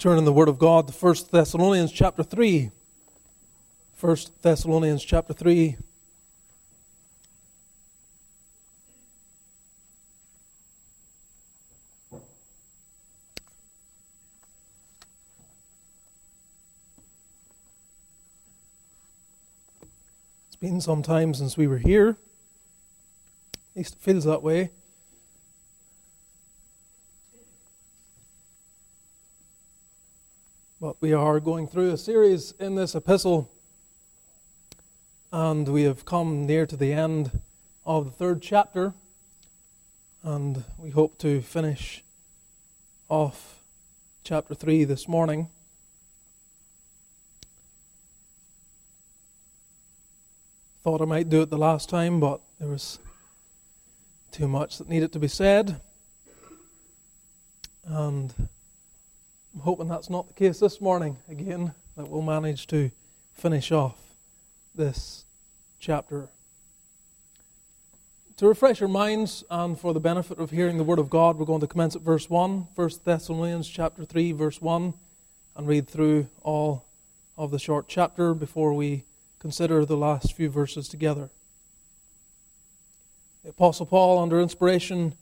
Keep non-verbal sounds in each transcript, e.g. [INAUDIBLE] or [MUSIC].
turn in the Word of God to 1 Thessalonians chapter 3. 1 Thessalonians chapter 3. It's been some time since we were here. At least it feels that way. We are going through a series in this epistle, and we have come near to the end of the third chapter, and we hope to finish off chapter 3 this morning. Thought I might do it the last time, but there was too much that needed to be said. And I'm hoping that's not the case this morning again, that we'll manage to finish off this chapter. To refresh our minds and for the benefit of hearing the Word of God, we're going to commence at verse 1, 1 Thessalonians chapter 3, verse 1, and read through all of the short chapter before we consider the last few verses together. The Apostle Paul, under inspiration,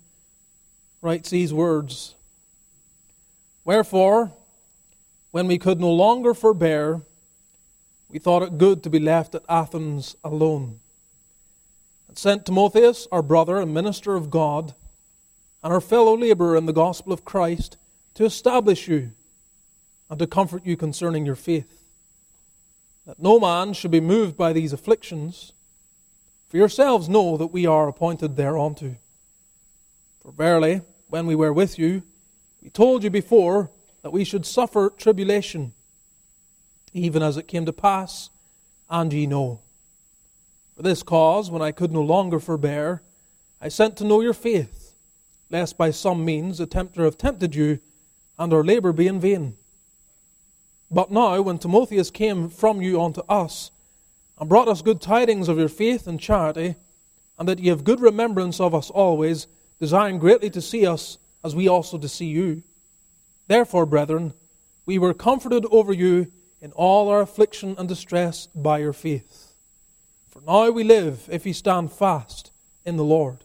writes these words Wherefore, when we could no longer forbear, we thought it good to be left at Athens alone, and sent Timotheus, our brother and minister of God, and our fellow laborer in the gospel of Christ, to establish you and to comfort you concerning your faith, that no man should be moved by these afflictions. For yourselves know that we are appointed thereunto. For verily, when we were with you, we told you before that we should suffer tribulation, even as it came to pass, and ye know. For this cause, when I could no longer forbear, I sent to know your faith, lest by some means the tempter have tempted you, and our labour be in vain. But now, when Timotheus came from you unto us, and brought us good tidings of your faith and charity, and that ye have good remembrance of us always, desiring greatly to see us as we also to see you. Therefore, brethren, we were comforted over you in all our affliction and distress by your faith. For now we live if we stand fast in the Lord.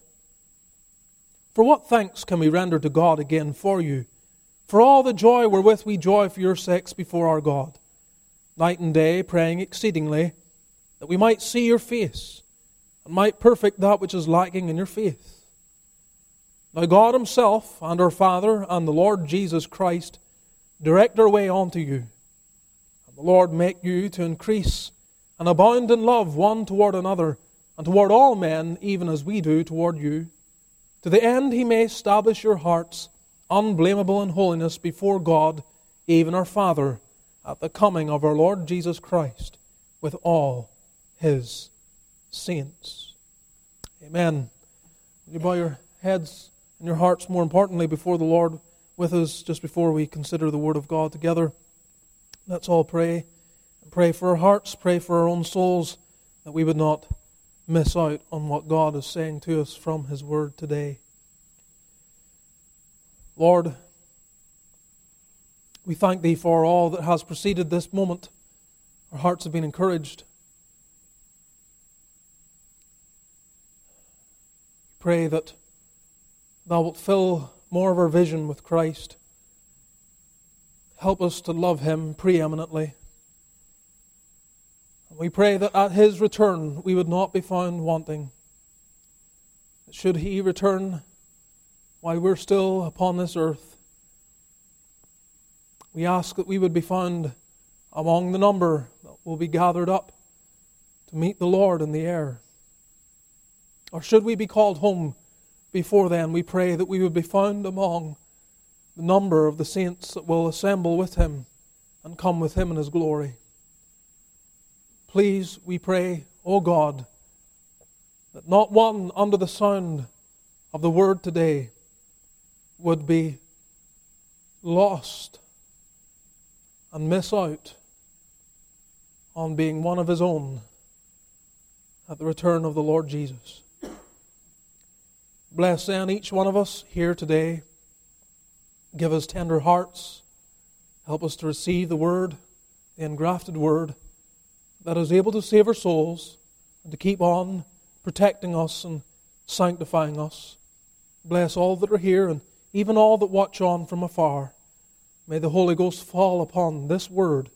For what thanks can we render to God again for you, for all the joy wherewith we joy for your sakes before our God, night and day praying exceedingly, that we might see your face, and might perfect that which is lacking in your faith. Now, God Himself and our Father and the Lord Jesus Christ direct our way unto you. And the Lord make you to increase and abound in love one toward another and toward all men, even as we do toward you, to the end He may establish your hearts unblameable in holiness before God, even our Father, at the coming of our Lord Jesus Christ with all His saints. Amen. Will you bow your heads? And your hearts, more importantly, before the Lord with us just before we consider the Word of God together. Let's all pray. Pray for our hearts, pray for our own souls, that we would not miss out on what God is saying to us from His Word today. Lord, we thank Thee for all that has preceded this moment. Our hearts have been encouraged. Pray that Thou wilt fill more of our vision with Christ. Help us to love Him preeminently. We pray that at His return we would not be found wanting. Should He return while we're still upon this earth, we ask that we would be found among the number that will be gathered up to meet the Lord in the air. Or should we be called home before then, we pray that we would be found among the number of the saints that will assemble with him and come with him in his glory. Please, we pray, O God, that not one under the sound of the word today would be lost and miss out on being one of his own at the return of the Lord Jesus. Bless then each one of us here today. Give us tender hearts Help us to receive the Word, the engrafted Word, that is able to save our souls and to keep on protecting us and sanctifying us. Bless all that are here and even all that watch on from afar. May the Holy Ghost fall upon this Word.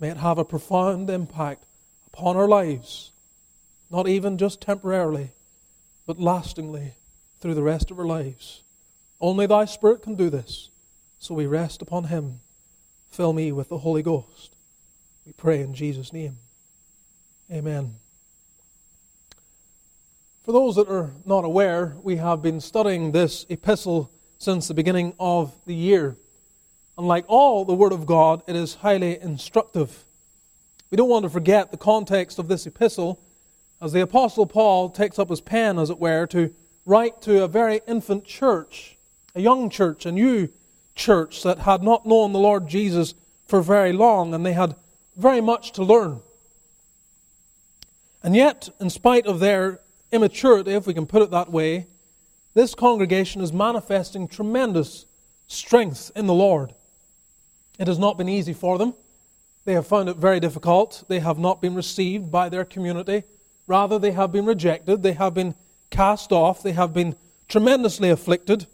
May it have a profound impact upon our lives, not even just temporarily, but lastingly through the rest of our lives. Only Thy Spirit can do this, so we rest upon Him. Fill me with the Holy Ghost. We pray in Jesus' name. Amen. For those that are not aware, we have been studying this epistle since the beginning of the year. And like all the Word of God, it is highly instructive. We don't want to forget the context of this epistle as the Apostle Paul takes up his pen, as it were, to write to a very infant church, a young church, a new church that had not known the Lord Jesus for very long, and they had very much to learn. And yet, in spite of their immaturity, if we can put it that way, this congregation is manifesting tremendous strength in the Lord. It has not been easy for them. They have found it very difficult. They have not been received by their community. Rather, they have been rejected. They have been cast off. They have been tremendously afflicted.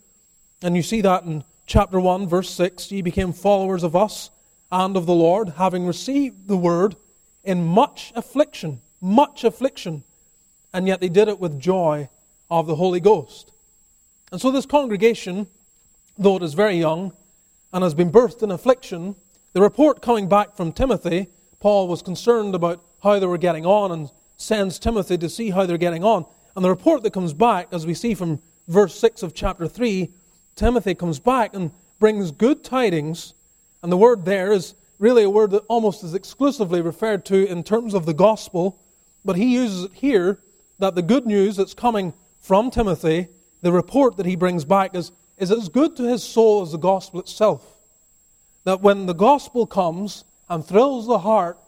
And you see that in chapter 1, verse 6. Ye became followers of us and of the Lord, having received the word in much affliction much affliction, and yet they did it with joy of the Holy Ghost. And so, this congregation, though it is very young and has been birthed in affliction, the report coming back from Timothy, Paul was concerned about how they were getting on and sends Timothy to see how they're getting on. And the report that comes back, as we see from verse 6 of chapter 3, Timothy comes back and brings good tidings. And the word there is really a word that almost is exclusively referred to in terms of the gospel but he uses it here that the good news that's coming from Timothy, the report that he brings back, is, is as good to his soul as the gospel itself. That when the gospel comes and thrills the heart,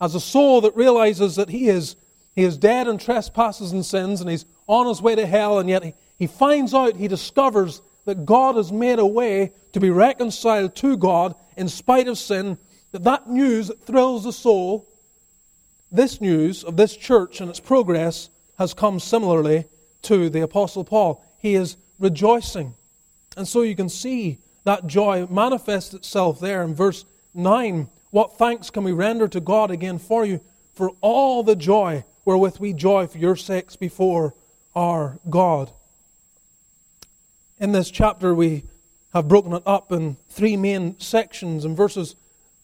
as a soul that realizes that he is, he is dead in trespasses and sins and he's on his way to hell, and yet he, he finds out, he discovers that God has made a way to be reconciled to God in spite of sin, that that news that thrills the soul this news of this church and its progress has come similarly to the Apostle Paul. He is rejoicing. And so you can see that joy manifest itself there in verse 9. What thanks can we render to God again for you for all the joy wherewith we joy for your sakes before our God? In this chapter, we have broken it up in three main sections. In verses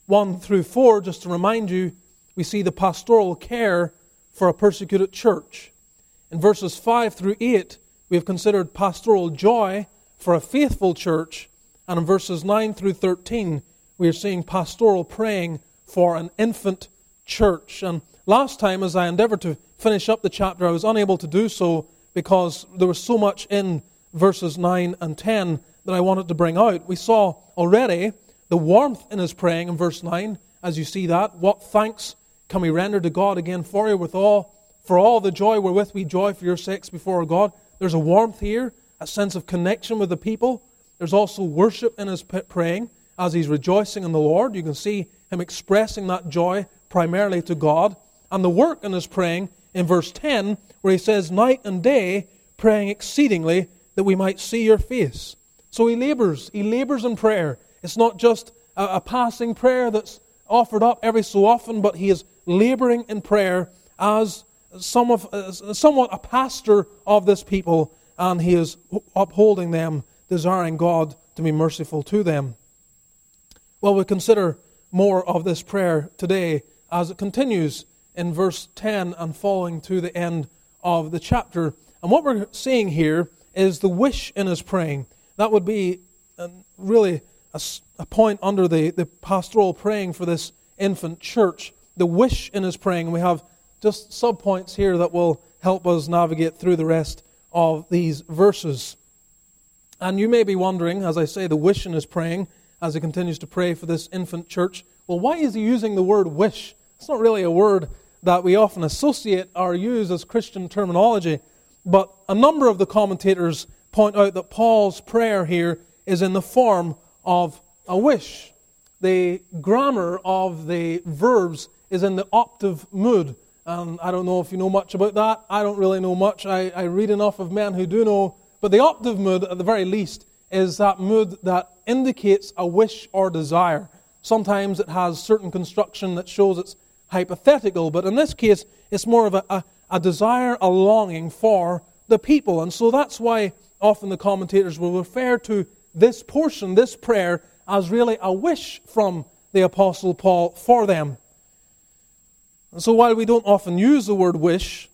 1 through 4, just to remind you, we see the pastoral care for a persecuted church. In verses 5 through 8, we have considered pastoral joy for a faithful church. And in verses 9 through 13, we are seeing pastoral praying for an infant church. And last time, as I endeavored to finish up the chapter, I was unable to do so because there was so much in verses 9 and 10 that I wanted to bring out. We saw already the warmth in his praying in verse 9, as you see that. What thanks can we render to God again for you with all for all the joy wherewith we joy for your sakes before God? There's a warmth here, a sense of connection with the people. There's also worship in his praying as he's rejoicing in the Lord. You can see him expressing that joy primarily to God. And the work in his praying in verse 10, where he says, Night and day, praying exceedingly that we might see your face. So he labors. He labors in prayer. It's not just a, a passing prayer that's offered up every so often, but he is laboring in prayer as some of, uh, somewhat a pastor of this people, and he is upholding them, desiring God to be merciful to them. Well, we consider more of this prayer today as it continues in verse 10 and following to the end of the chapter. And what we're seeing here is the wish in his praying. That would be really a, a point under the, the pastoral praying for this infant church the wish in his praying. And we have just subpoints here that will help us navigate through the rest of these verses. And you may be wondering, as I say, the wish in his praying, as he continues to pray for this infant church, well, why is he using the word wish? It's not really a word that we often associate or use as Christian terminology. But a number of the commentators point out that Paul's prayer here is in the form of a wish. the grammar of the verbs is in the optative mood. And I don't know if you know much about that. I don't really know much. I, I read enough of men who do know. But the optative mood, at the very least, is that mood that indicates a wish or desire. Sometimes it has certain construction that shows it's hypothetical, but in this case, it's more of a, a, a desire, a longing for the people. And so that's why often the commentators will refer to this portion, this prayer, as really a wish from the Apostle Paul for them. And so while we don't often use the word wish,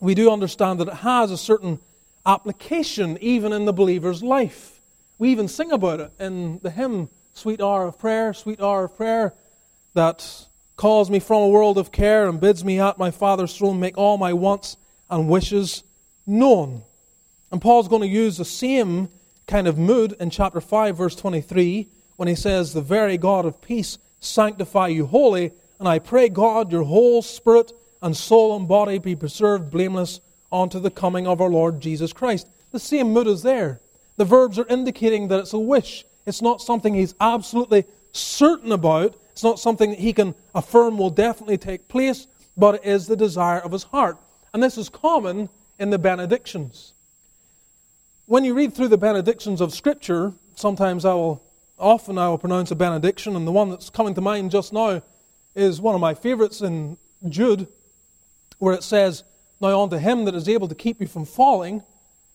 we do understand that it has a certain application even in the believer's life. We even sing about it in the hymn, Sweet Hour of Prayer, Sweet Hour of Prayer, that calls me from a world of care and bids me at my Father's throne make all my wants and wishes known. And Paul's going to use the same kind of mood in chapter 5, verse 23, when he says, The very God of peace sanctify you wholly, and I pray God your whole spirit and soul and body be preserved blameless unto the coming of our Lord Jesus Christ. The same mood is there. The verbs are indicating that it's a wish. It's not something he's absolutely certain about. It's not something that he can affirm will definitely take place, but it is the desire of his heart. And this is common in the benedictions. When you read through the benedictions of Scripture, sometimes I will, often I will pronounce a benediction, and the one that's coming to mind just now is one of my favorites in Jude, where it says, Now unto him that is able to keep you from falling,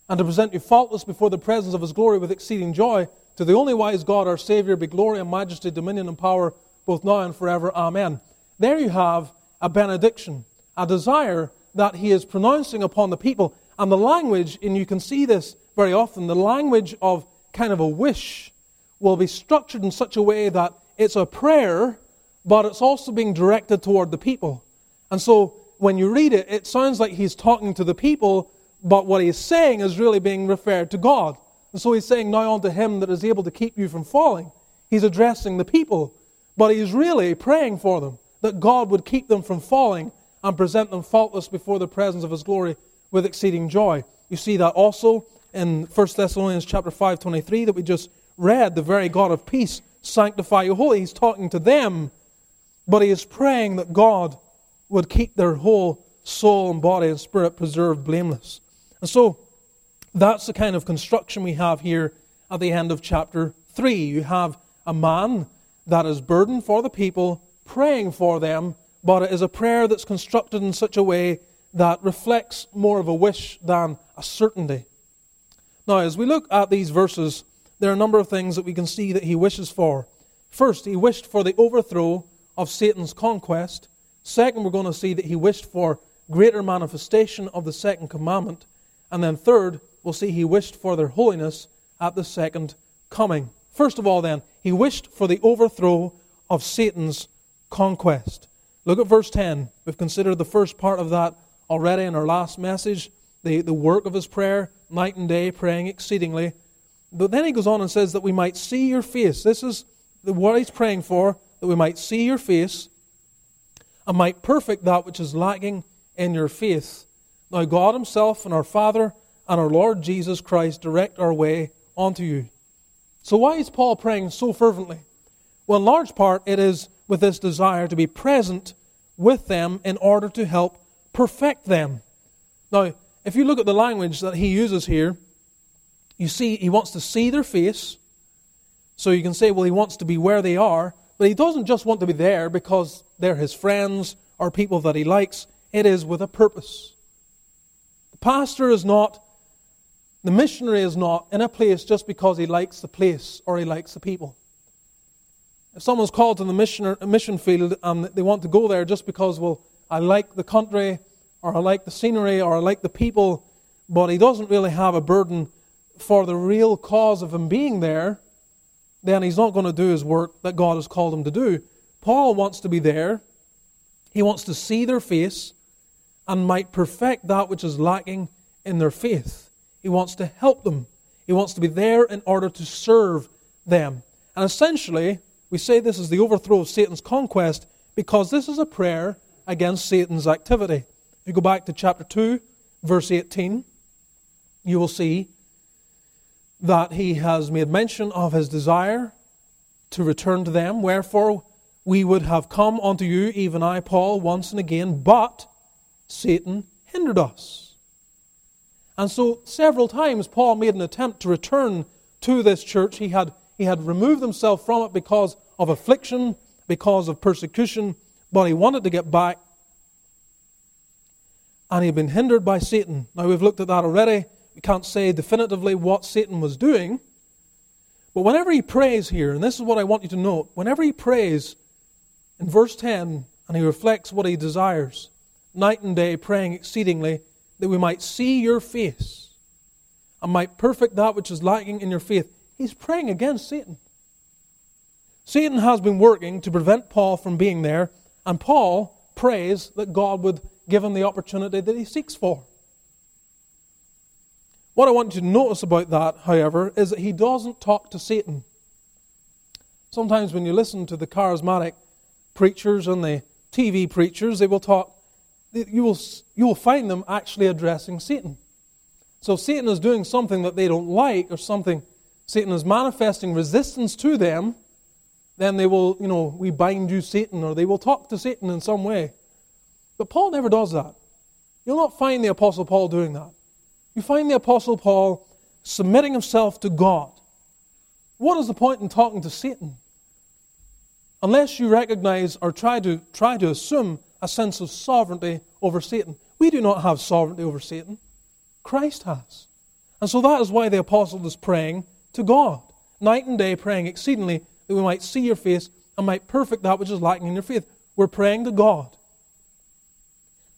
and to present you faultless before the presence of his glory with exceeding joy, to the only wise God, our Saviour, be glory and majesty, dominion and power, both now and forever. Amen. There you have a benediction, a desire that he is pronouncing upon the people. And the language, and you can see this very often, the language of kind of a wish will be structured in such a way that it's a prayer, but it's also being directed toward the people. And so when you read it, it sounds like he's talking to the people, but what he's saying is really being referred to God. And so he's saying, Now unto him that is able to keep you from falling. He's addressing the people, but he's really praying for them, that God would keep them from falling and present them faultless before the presence of his glory with exceeding joy. You see that also in 1 Thessalonians chapter 5, 23 that we just read, the very God of peace sanctify you wholly. He's talking to them, but he is praying that God would keep their whole soul and body and spirit preserved blameless. And so that's the kind of construction we have here at the end of chapter 3. You have a man that is burden for the people, praying for them, but it is a prayer that's constructed in such a way that reflects more of a wish than a certainty. Now, as we look at these verses, there are a number of things that we can see that he wishes for. First, he wished for the overthrow of Satan's conquest. Second, we're going to see that he wished for greater manifestation of the second commandment. And then third, we'll see he wished for their holiness at the second coming. First of all, then, he wished for the overthrow of Satan's conquest. Look at verse 10. We've considered the first part of that already in our last message the, the work of his prayer, night and day, praying exceedingly. But then he goes on and says that we might see your face. This is the, what he's praying for, that we might see your face and might perfect that which is lacking in your faith. Now, God Himself and our Father and our Lord Jesus Christ direct our way unto you. So, why is Paul praying so fervently? Well, in large part, it is with this desire to be present with them in order to help perfect them. Now, if you look at the language that he uses here, you see he wants to see their face. So you can say, well, he wants to be where they are, but he doesn't just want to be there because they're his friends or people that he likes. It is with a purpose. The pastor is not, the missionary is not in a place just because he likes the place or he likes the people. If someone's called to the mission, mission field and they want to go there just because, well, I like the country or I like the scenery or I like the people, but he doesn't really have a burden for the real cause of him being there, then he's not going to do his work that God has called him to do. Paul wants to be there. He wants to see their face and might perfect that which is lacking in their faith. He wants to help them. He wants to be there in order to serve them. And essentially, we say this is the overthrow of Satan's conquest because this is a prayer against Satan's activity. If you go back to chapter 2, verse 18, you will see that he has made mention of his desire to return to them. Wherefore we would have come unto you, even I, Paul, once and again, but Satan hindered us. And so several times Paul made an attempt to return to this church. He had, he had removed himself from it because of affliction, because of persecution, but he wanted to get back. And he had been hindered by Satan. Now we've looked at that already. We can't say definitively what Satan was doing. But whenever he prays here, and this is what I want you to note, whenever he prays in verse 10 and he reflects what he desires, night and day praying exceedingly that we might see your face and might perfect that which is lacking in your faith, he's praying against Satan. Satan has been working to prevent Paul from being there, and Paul prays that God would give him the opportunity that he seeks for. What I want you to notice about that, however, is that he doesn't talk to Satan. Sometimes when you listen to the charismatic preachers and the TV preachers, they will talk, you will, you will find them actually addressing Satan. So Satan is doing something that they don't like or something Satan is manifesting resistance to them, then they will, you know, we bind you, Satan, or they will talk to Satan in some way. But Paul never does that. You'll not find the Apostle Paul doing that you find the Apostle Paul submitting himself to God. What is the point in talking to Satan? Unless you recognize or try to, try to assume a sense of sovereignty over Satan. We do not have sovereignty over Satan. Christ has. And so that is why the apostle is praying to God, night and day, praying exceedingly that we might see your face and might perfect that which is lacking in your faith. We're praying to God.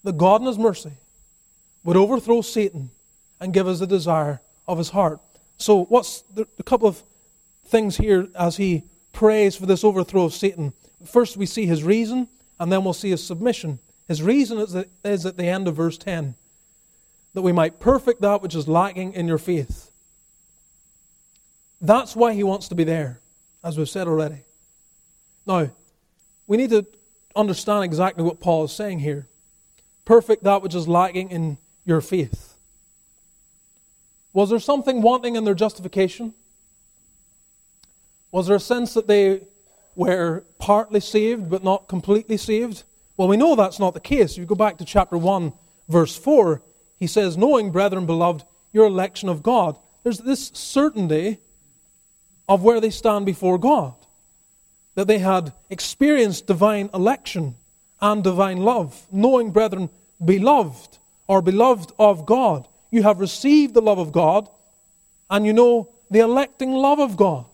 That God in His mercy would overthrow Satan and give us the desire of his heart. So, what's the, couple of things here as he prays for this overthrow of Satan? First, we see his reason, and then we'll see his submission. His reason is, that, is at the end of verse 10 that we might perfect that which is lacking in your faith. That's why he wants to be there, as we've said already. Now, we need to understand exactly what Paul is saying here. Perfect that which is lacking in your faith. Was there something wanting in their justification? Was there a sense that they were partly saved but not completely saved? Well, we know that's not the case. If you go back to chapter 1, verse 4, he says, Knowing, brethren beloved, your election of God. There's this certainty of where they stand before God, that they had experienced divine election and divine love, knowing, brethren, beloved or beloved of God you have received the love of God, and you know the electing love of God.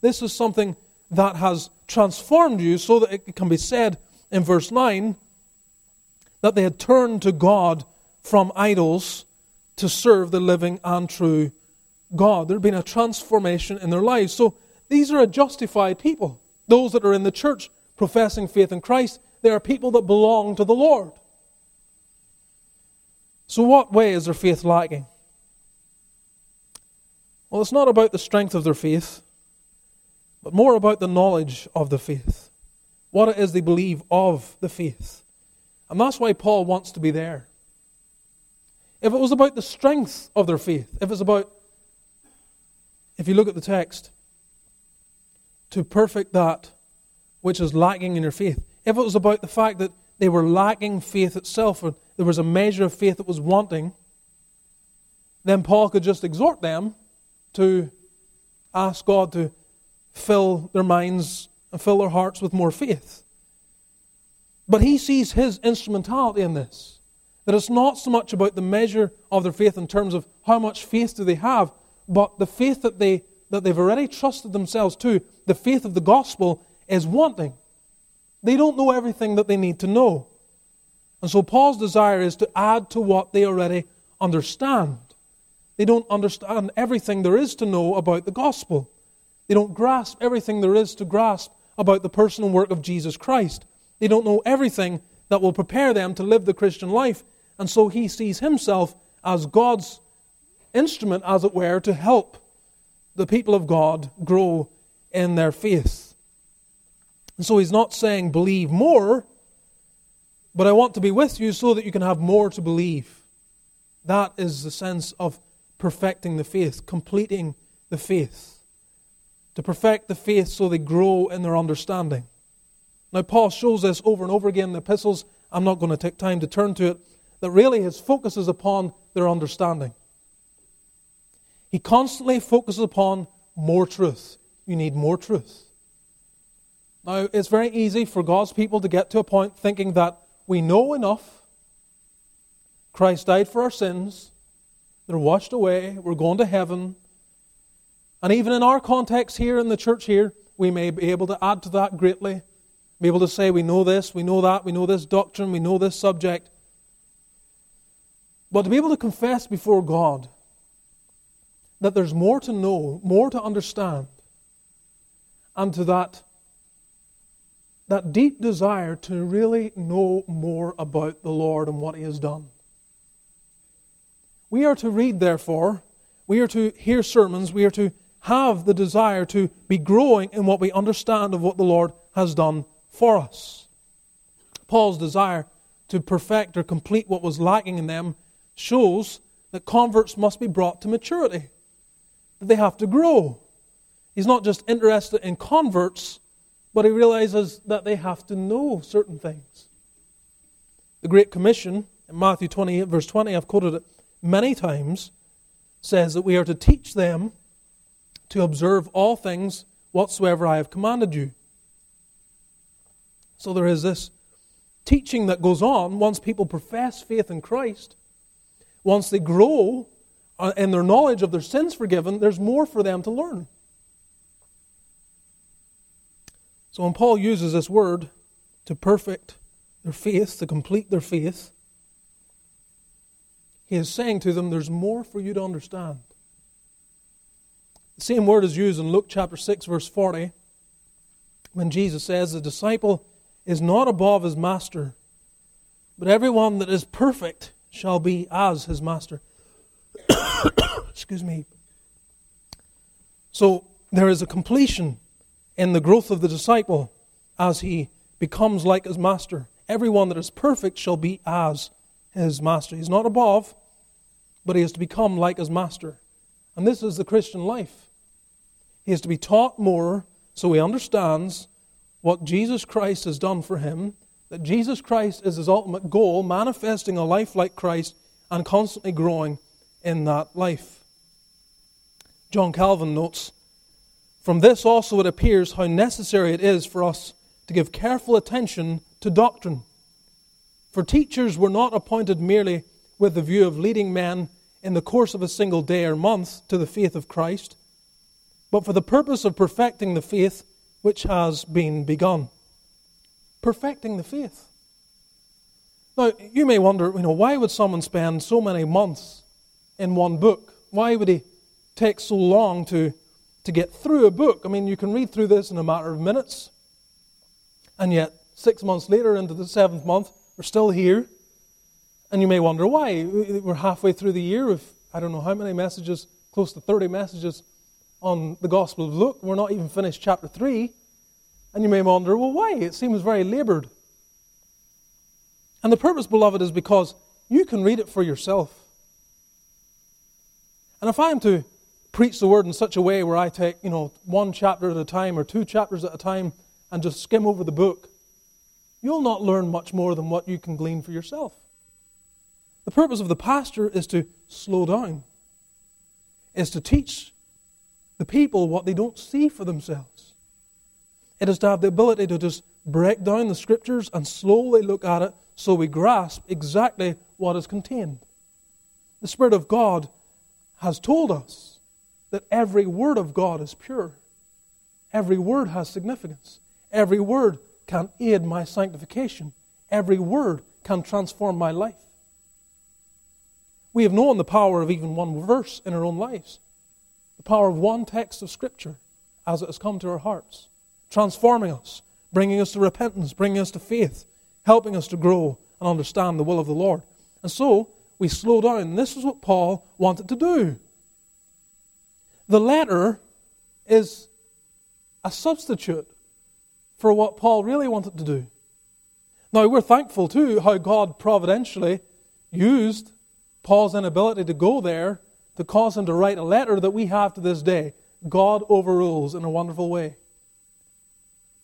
This is something that has transformed you so that it can be said in verse 9 that they had turned to God from idols to serve the living and true God. There had been a transformation in their lives. So these are a justified people. Those that are in the church professing faith in Christ, they are people that belong to the Lord. So, what way is their faith lacking? Well, it's not about the strength of their faith, but more about the knowledge of the faith. What it is they believe of the faith. And that's why Paul wants to be there. If it was about the strength of their faith, if it's about, if you look at the text, to perfect that which is lacking in your faith, if it was about the fact that they were lacking faith itself, or there was a measure of faith that was wanting, then Paul could just exhort them to ask God to fill their minds and fill their hearts with more faith. But he sees his instrumentality in this. That it's not so much about the measure of their faith in terms of how much faith do they have, but the faith that, they, that they've already trusted themselves to, the faith of the gospel, is wanting. They don't know everything that they need to know. And so Paul's desire is to add to what they already understand. They don't understand everything there is to know about the gospel. They don't grasp everything there is to grasp about the personal work of Jesus Christ. They don't know everything that will prepare them to live the Christian life. And so he sees himself as God's instrument, as it were, to help the people of God grow in their faith. And so he's not saying believe more, but I want to be with you so that you can have more to believe. That is the sense of perfecting the faith, completing the faith. To perfect the faith so they grow in their understanding. Now, Paul shows this over and over again in the epistles. I'm not going to take time to turn to it. That really his focus is upon their understanding. He constantly focuses upon more truth. You need more truth. Now, it's very easy for God's people to get to a point thinking that we know enough. Christ died for our sins. They're washed away. We're going to heaven. And even in our context here in the church here, we may be able to add to that greatly. Be able to say, we know this, we know that, we know this doctrine, we know this subject. But to be able to confess before God that there's more to know, more to understand, and to that, that deep desire to really know more about the Lord and what He has done. We are to read, therefore, we are to hear sermons, we are to have the desire to be growing in what we understand of what the Lord has done for us. Paul's desire to perfect or complete what was lacking in them shows that converts must be brought to maturity, that they have to grow. He's not just interested in converts, but he realizes that they have to know certain things. The Great Commission in Matthew 28, verse 20, I've quoted it many times, says that we are to teach them to observe all things whatsoever I have commanded you. So there is this teaching that goes on once people profess faith in Christ. Once they grow uh, in their knowledge of their sins forgiven, there's more for them to learn. So when Paul uses this word to perfect their faith, to complete their faith, he is saying to them, There's more for you to understand. The same word is used in Luke chapter 6, verse 40, when Jesus says, The disciple is not above his master, but everyone that is perfect shall be as his master. [COUGHS] Excuse me. So there is a completion in the growth of the disciple as he becomes like his master. Everyone that is perfect shall be as his master. He's not above, but he is to become like his master. And this is the Christian life. He is to be taught more so he understands what Jesus Christ has done for him, that Jesus Christ is his ultimate goal, manifesting a life like Christ and constantly growing in that life. John Calvin notes From this also it appears how necessary it is for us to give careful attention to doctrine. For teachers were not appointed merely with the view of leading men in the course of a single day or month to the faith of Christ but for the purpose of perfecting the faith which has been begun. Perfecting the faith. Now, you may wonder, you know, why would someone spend so many months in one book? Why would he take so long to, to get through a book? I mean, you can read through this in a matter of minutes. And yet, six months later, into the seventh month, we're still here. And you may wonder why. We're halfway through the year with, I don't know how many messages, close to 30 messages on the Gospel of Luke. We're not even finished chapter 3. And you may wonder, well, why? It seems very labored. And the purpose, beloved, is because you can read it for yourself. And if I'm to preach the word in such a way where I take, you know, one chapter at a time or two chapters at a time and just skim over the book, you'll not learn much more than what you can glean for yourself. The purpose of the pastor is to slow down, is to teach the people what they don't see for themselves. It is to have the ability to just break down the scriptures and slowly look at it so we grasp exactly what is contained. The Spirit of God has told us that every word of God is pure. Every word has significance. Every word can aid my sanctification. Every word can transform my life. We have known the power of even one verse in our own lives power of one text of Scripture as it has come to our hearts, transforming us, bringing us to repentance, bringing us to faith, helping us to grow and understand the will of the Lord. And so we slow down. This is what Paul wanted to do. The letter is a substitute for what Paul really wanted to do. Now, we're thankful too how God providentially used Paul's inability to go there to cause him to write a letter that we have to this day. God overrules in a wonderful way.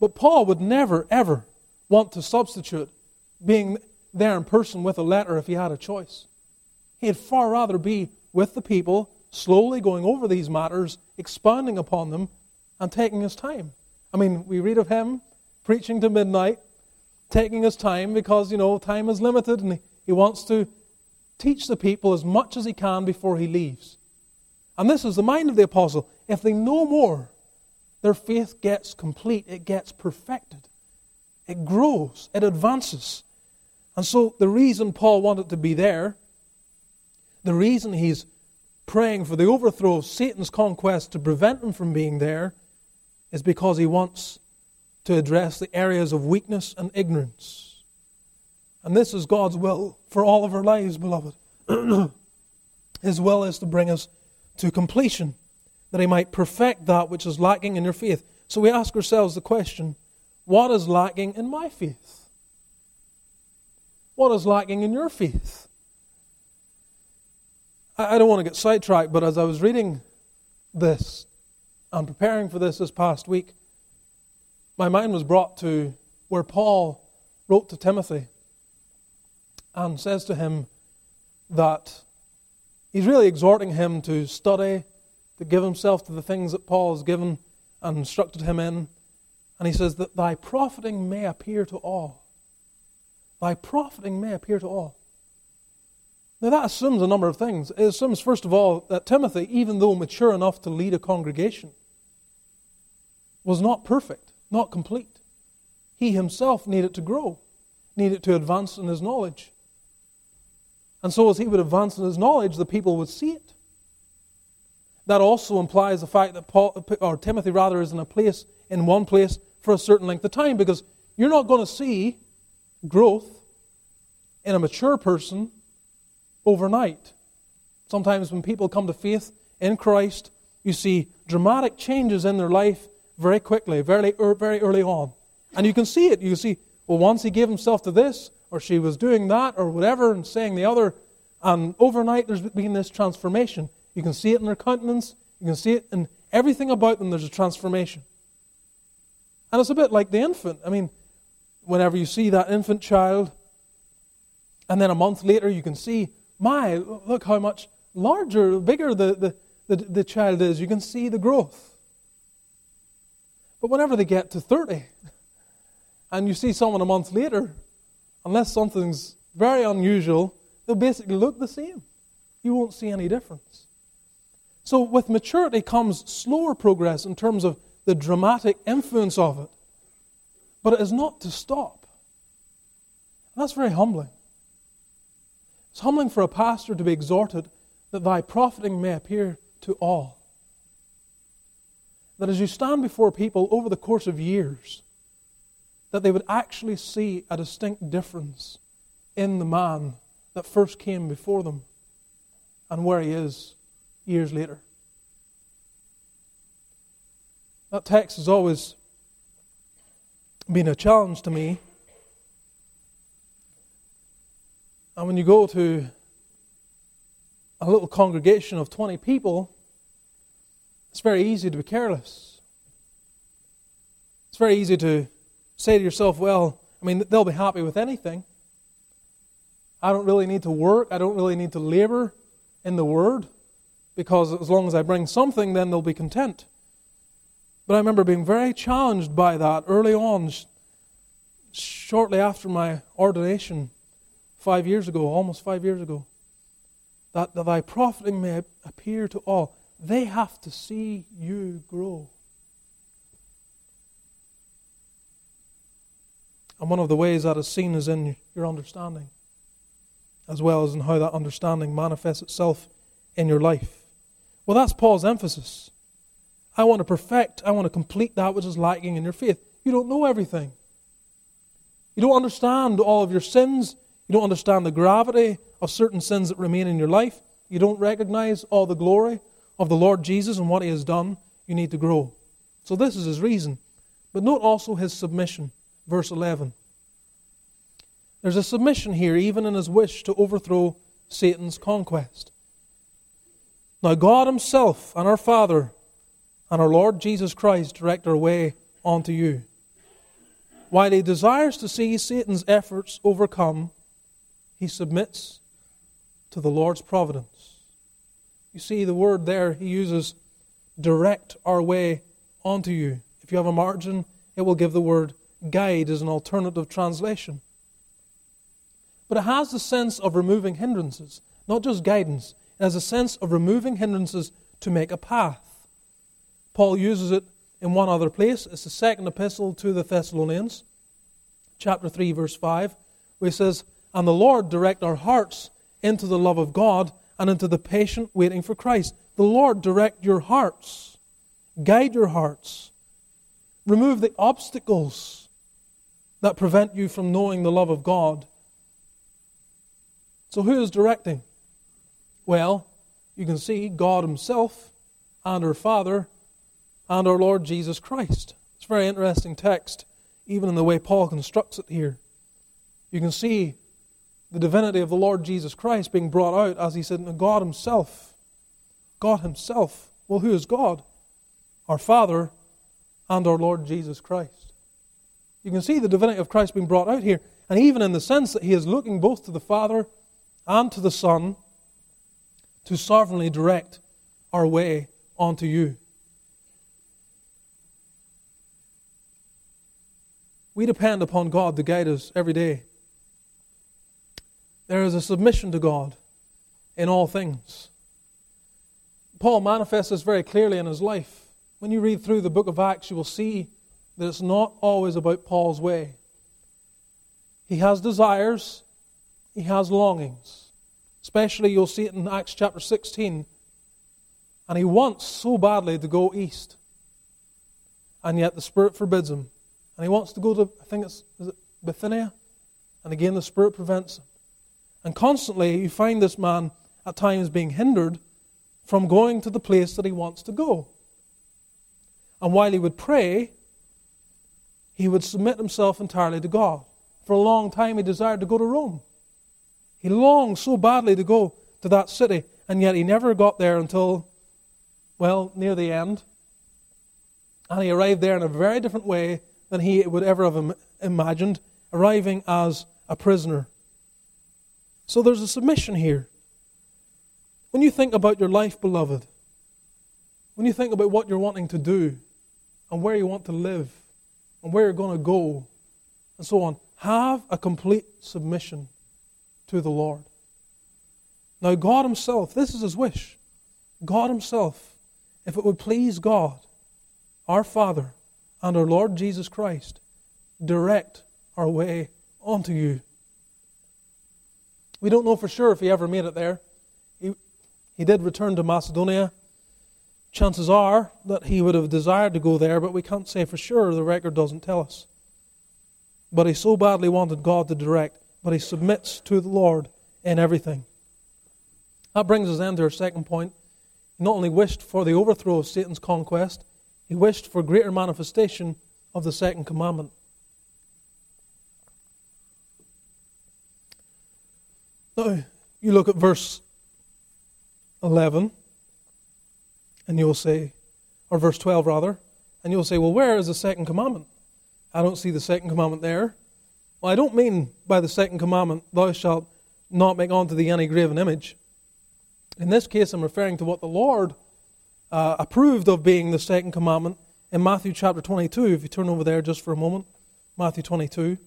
But Paul would never, ever want to substitute being there in person with a letter if he had a choice. He'd far rather be with the people, slowly going over these matters, expounding upon them, and taking his time. I mean, we read of him preaching to midnight, taking his time because, you know, time is limited and he wants to teach the people as much as he can before he leaves. And this is the mind of the apostle. If they know more, their faith gets complete, it gets perfected, it grows, it advances. And so, the reason Paul wanted to be there, the reason he's praying for the overthrow of Satan's conquest to prevent him from being there, is because he wants to address the areas of weakness and ignorance. And this is God's will for all of our lives, beloved. [CLEARS THROAT] His will is to bring us to completion, that He might perfect that which is lacking in your faith. So we ask ourselves the question what is lacking in my faith? What is lacking in your faith? I don't want to get sidetracked, but as I was reading this and preparing for this this past week, my mind was brought to where Paul wrote to Timothy and says to him that he's really exhorting him to study, to give himself to the things that Paul has given and instructed him in. And he says that thy profiting may appear to all. Thy profiting may appear to all. Now that assumes a number of things. It assumes, first of all, that Timothy, even though mature enough to lead a congregation, was not perfect, not complete. He himself needed to grow, needed to advance in his knowledge. And so, as he would advance in his knowledge, the people would see it. That also implies the fact that Paul, or Timothy rather, is in a place, in one place for a certain length of time, because you're not going to see growth in a mature person overnight. Sometimes when people come to faith in Christ, you see dramatic changes in their life very quickly, very, very early on. And you can see it. You see, well, once he gave himself to this, or she was doing that or whatever and saying the other. And overnight there's been this transformation. You can see it in their countenance, you can see it in everything about them, there's a transformation. And it's a bit like the infant. I mean, whenever you see that infant child, and then a month later you can see, my, look how much larger, bigger the, the, the, the child is. You can see the growth. But whenever they get to 30, and you see someone a month later, unless something's very unusual, they'll basically look the same. You won't see any difference. So, with maturity comes slower progress in terms of the dramatic influence of it. But it is not to stop. And that's very humbling. It's humbling for a pastor to be exhorted that thy profiting may appear to all. That as you stand before people over the course of years, that they would actually see a distinct difference in the man that first came before them and where he is years later. That text has always been a challenge to me. And when you go to a little congregation of 20 people, it's very easy to be careless. It's very easy to say to yourself, well, I mean, they'll be happy with anything. I don't really need to work. I don't really need to labor in the Word because as long as I bring something, then they'll be content. But I remember being very challenged by that early on, shortly after my ordination, five years ago, almost five years ago, that, that thy profiting may appear to all. They have to see you grow. And one of the ways that is seen is in your understanding, as well as in how that understanding manifests itself in your life. Well, that's Paul's emphasis. I want to perfect, I want to complete that which is lacking in your faith. You don't know everything. You don't understand all of your sins. You don't understand the gravity of certain sins that remain in your life. You don't recognize all the glory of the Lord Jesus and what He has done. You need to grow. So, this is His reason. But note also His submission verse 11. There's a submission here, even in his wish to overthrow Satan's conquest. Now, God Himself and our Father and our Lord Jesus Christ direct our way onto you. While he desires to see Satan's efforts overcome, he submits to the Lord's providence. You see, the word there he uses direct our way onto you. If you have a margin, it will give the word guide is an alternative translation. But it has the sense of removing hindrances, not just guidance. It has a sense of removing hindrances to make a path. Paul uses it in one other place. It's the second epistle to the Thessalonians, chapter 3, verse 5, where he says, And the Lord direct our hearts into the love of God and into the patient waiting for Christ. The Lord direct your hearts, guide your hearts, remove the obstacles that prevent you from knowing the love of God. So, who is directing? Well, you can see God Himself and our Father and our Lord Jesus Christ. It's a very interesting text, even in the way Paul constructs it here. You can see the divinity of the Lord Jesus Christ being brought out as He said, God Himself. God Himself. Well, who is God? Our Father and our Lord Jesus Christ. You can see the divinity of Christ being brought out here, and even in the sense that He is looking both to the Father and to the Son to sovereignly direct our way onto you. We depend upon God to guide us every day. There is a submission to God in all things. Paul manifests this very clearly in his life. When you read through the book of Acts, you will see that it's not always about Paul's way. He has desires, he has longings. Especially, you'll see it in Acts chapter 16. And he wants so badly to go east. And yet the Spirit forbids him. And he wants to go to, I think it's it Bithynia? And again, the Spirit prevents him. And constantly, you find this man at times being hindered from going to the place that he wants to go. And while he would pray, he would submit himself entirely to God. For a long time, he desired to go to Rome. He longed so badly to go to that city, and yet he never got there until, well, near the end. And he arrived there in a very different way than he would ever have imagined, arriving as a prisoner. So there's a submission here. When you think about your life, beloved, when you think about what you're wanting to do, and where you want to live, and where you're going to go, and so on, have a complete submission to the Lord. Now, God Himself, this is His wish. God Himself, if it would please God, our Father, and our Lord Jesus Christ, direct our way onto you. We don't know for sure if he ever made it there. He, he did return to Macedonia. Chances are that he would have desired to go there, but we can't say for sure. The record doesn't tell us. But he so badly wanted God to direct but he submits to the Lord in everything. That brings us then to our second point. He not only wished for the overthrow of Satan's conquest, he wished for greater manifestation of the second commandment. Now, you look at verse 11, and you'll say, or verse 12 rather, and you'll say, well, where is the second commandment? I don't see the second commandment there. Well, I don't mean by the second commandment, thou shalt not make unto thee any graven image. In this case, I'm referring to what the Lord uh, approved of being the second commandment in Matthew chapter 22. If you turn over there just for a moment, Matthew 22.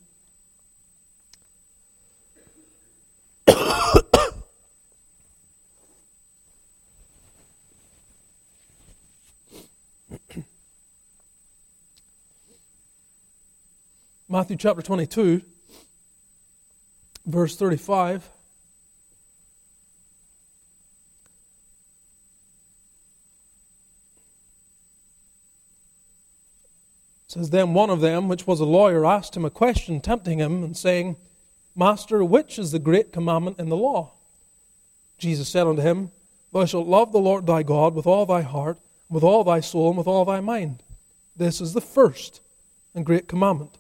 Matthew chapter 22, verse 35. says, Then one of them, which was a lawyer, asked him a question, tempting him, and saying, Master, which is the great commandment in the law? Jesus said unto him, Thou shalt love the Lord thy God with all thy heart, with all thy soul, and with all thy mind. This is the first and great commandment.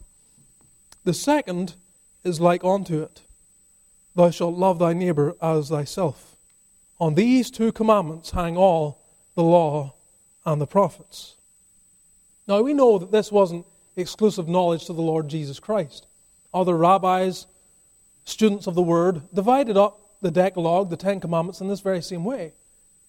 The second is like unto it Thou shalt love thy neighbor as thyself. On these two commandments hang all the law and the prophets. Now, we know that this wasn't exclusive knowledge to the Lord Jesus Christ. Other rabbis, students of the Word, divided up the Decalogue, the Ten Commandments, in this very same way.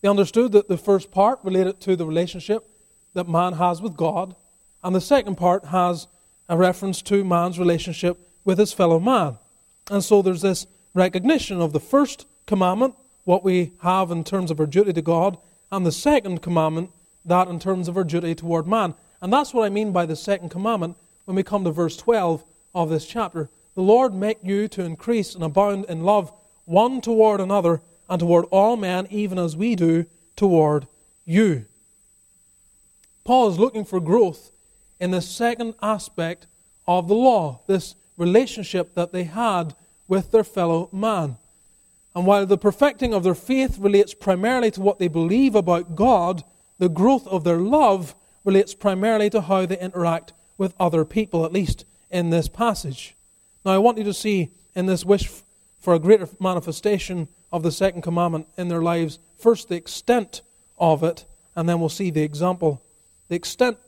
They understood that the first part related to the relationship that man has with God, and the second part has a reference to man's relationship with his fellow man. And so there's this recognition of the first commandment, what we have in terms of our duty to God, and the second commandment, that in terms of our duty toward man. And that's what I mean by the second commandment when we come to verse 12 of this chapter. The Lord make you to increase and abound in love one toward another and toward all men, even as we do toward you. Paul is looking for growth in the second aspect of the law, this relationship that they had with their fellow man. And while the perfecting of their faith relates primarily to what they believe about God, the growth of their love relates primarily to how they interact with other people, at least in this passage. Now, I want you to see in this wish for a greater manifestation of the second commandment in their lives, first the extent of it, and then we'll see the example. The extent,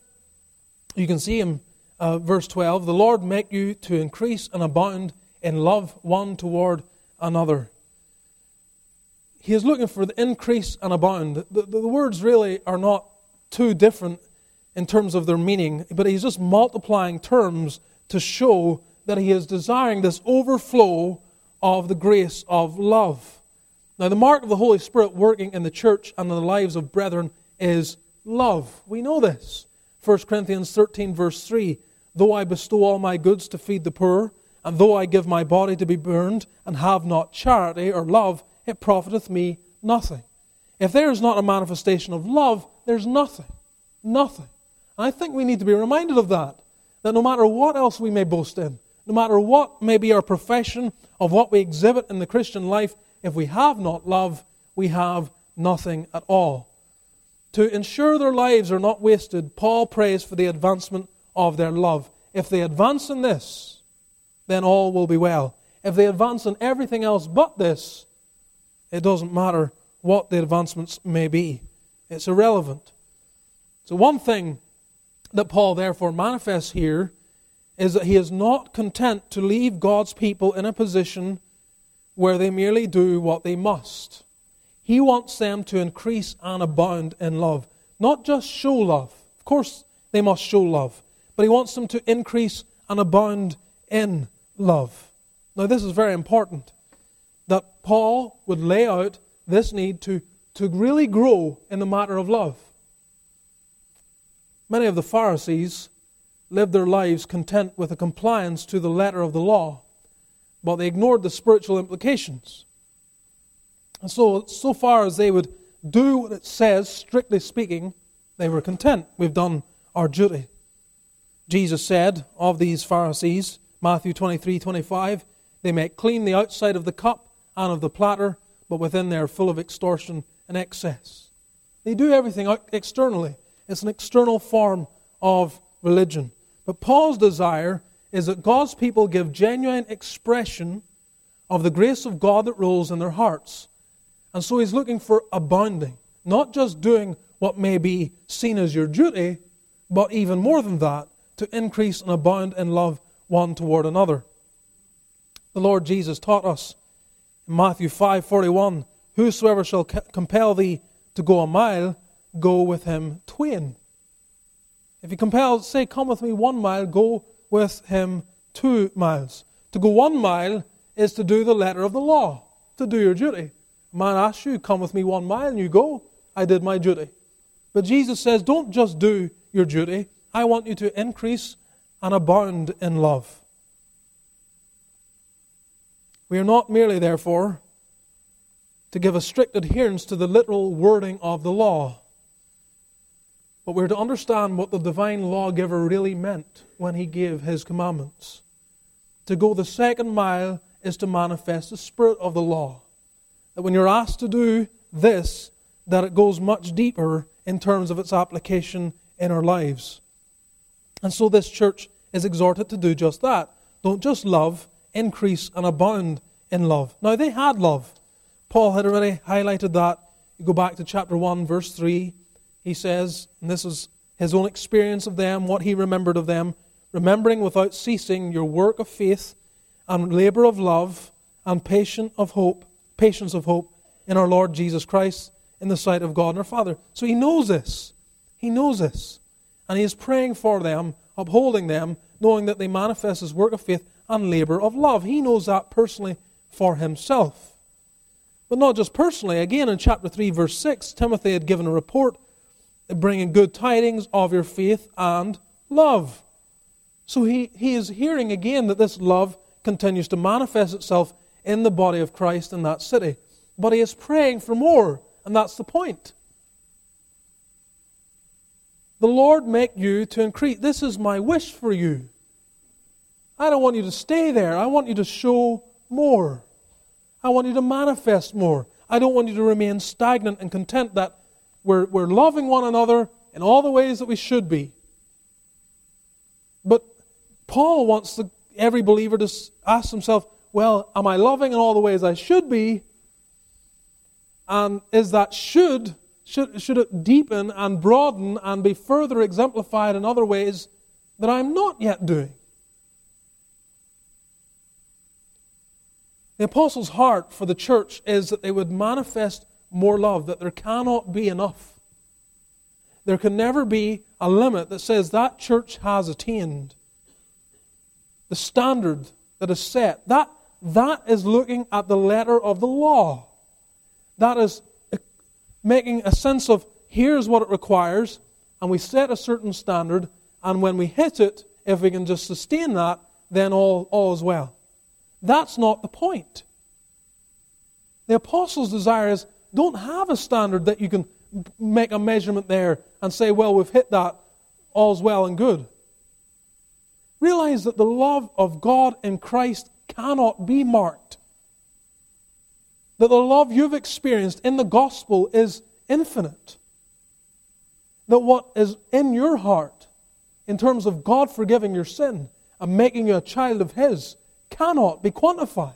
you can see in uh, verse 12 the Lord make you to increase and abound in love one toward another. He is looking for the increase and abound. The, the, the words really are not too different in terms of their meaning, but he's just multiplying terms to show that he is desiring this overflow of the grace of love. Now, the mark of the Holy Spirit working in the church and in the lives of brethren is love. We know this. 1 Corinthians 13, verse 3 Though I bestow all my goods to feed the poor, and though I give my body to be burned, and have not charity or love, it profiteth me nothing. If there is not a manifestation of love, there's nothing. Nothing. And I think we need to be reminded of that. That no matter what else we may boast in, no matter what may be our profession of what we exhibit in the Christian life, if we have not love, we have nothing at all. To ensure their lives are not wasted, Paul prays for the advancement of their love. If they advance in this, then all will be well. If they advance in everything else but this, it doesn't matter what the advancements may be. It's irrelevant. So, one thing that Paul therefore manifests here is that he is not content to leave God's people in a position where they merely do what they must. He wants them to increase and abound in love, not just show love. Of course, they must show love, but he wants them to increase and abound in love. Now, this is very important that Paul would lay out this need to, to really grow in the matter of love. Many of the Pharisees lived their lives content with a compliance to the letter of the law, but they ignored the spiritual implications. And so, so far as they would do what it says, strictly speaking, they were content. We've done our duty. Jesus said of these Pharisees, Matthew 23 25, they make clean the outside of the cup and of the platter, but within they are full of extortion and excess. They do everything externally. It's an external form of religion. But Paul's desire is that God's people give genuine expression of the grace of God that rules in their hearts. And so he's looking for abounding, not just doing what may be seen as your duty, but even more than that, to increase and abound in love one toward another. The Lord Jesus taught us in Matthew 5:41, "Whosoever shall compel thee to go a mile, go with him twain." If he compels, say, Come with me one mile, go with him two miles. To go one mile is to do the letter of the law, to do your duty. Man asks you, Come with me one mile, and you go. I did my duty. But Jesus says, Don't just do your duty. I want you to increase and abound in love. We are not merely, therefore, to give a strict adherence to the literal wording of the law. But we're to understand what the divine lawgiver really meant when he gave his commandments. To go the second mile is to manifest the spirit of the law. That when you're asked to do this, that it goes much deeper in terms of its application in our lives. And so this church is exhorted to do just that. Don't just love, increase and abound in love. Now, they had love. Paul had already highlighted that. You go back to chapter 1, verse 3 he says, and this is his own experience of them, what he remembered of them, remembering without ceasing your work of faith and labor of love and patience of hope, patience of hope in our Lord Jesus Christ in the sight of God and our Father. So he knows this. He knows this. And he is praying for them, upholding them, knowing that they manifest his work of faith and labor of love. He knows that personally for himself. But not just personally. Again, in chapter 3, verse 6, Timothy had given a report bringing good tidings of your faith and love. So he, he is hearing again that this love continues to manifest itself in the body of Christ in that city. But he is praying for more, and that's the point. The Lord make you to increase. This is my wish for you. I don't want you to stay there. I want you to show more. I want you to manifest more. I don't want you to remain stagnant and content that we're, we're loving one another in all the ways that we should be. But Paul wants the, every believer to ask himself, well, am I loving in all the ways I should be? And is that should, should, should it deepen and broaden and be further exemplified in other ways that I'm not yet doing? The apostles' heart for the church is that they would manifest more love, that there cannot be enough. There can never be a limit that says that church has attained the standard that is set. That, that is looking at the letter of the law. That is making a sense of here's what it requires, and we set a certain standard, and when we hit it, if we can just sustain that, then all, all is well. That's not the point. The apostles' desire is don't have a standard that you can make a measurement there and say, well, we've hit that, all's well and good. Realize that the love of God in Christ cannot be marked. That the love you've experienced in the gospel is infinite. That what is in your heart, in terms of God forgiving your sin and making you a child of His, cannot be quantified.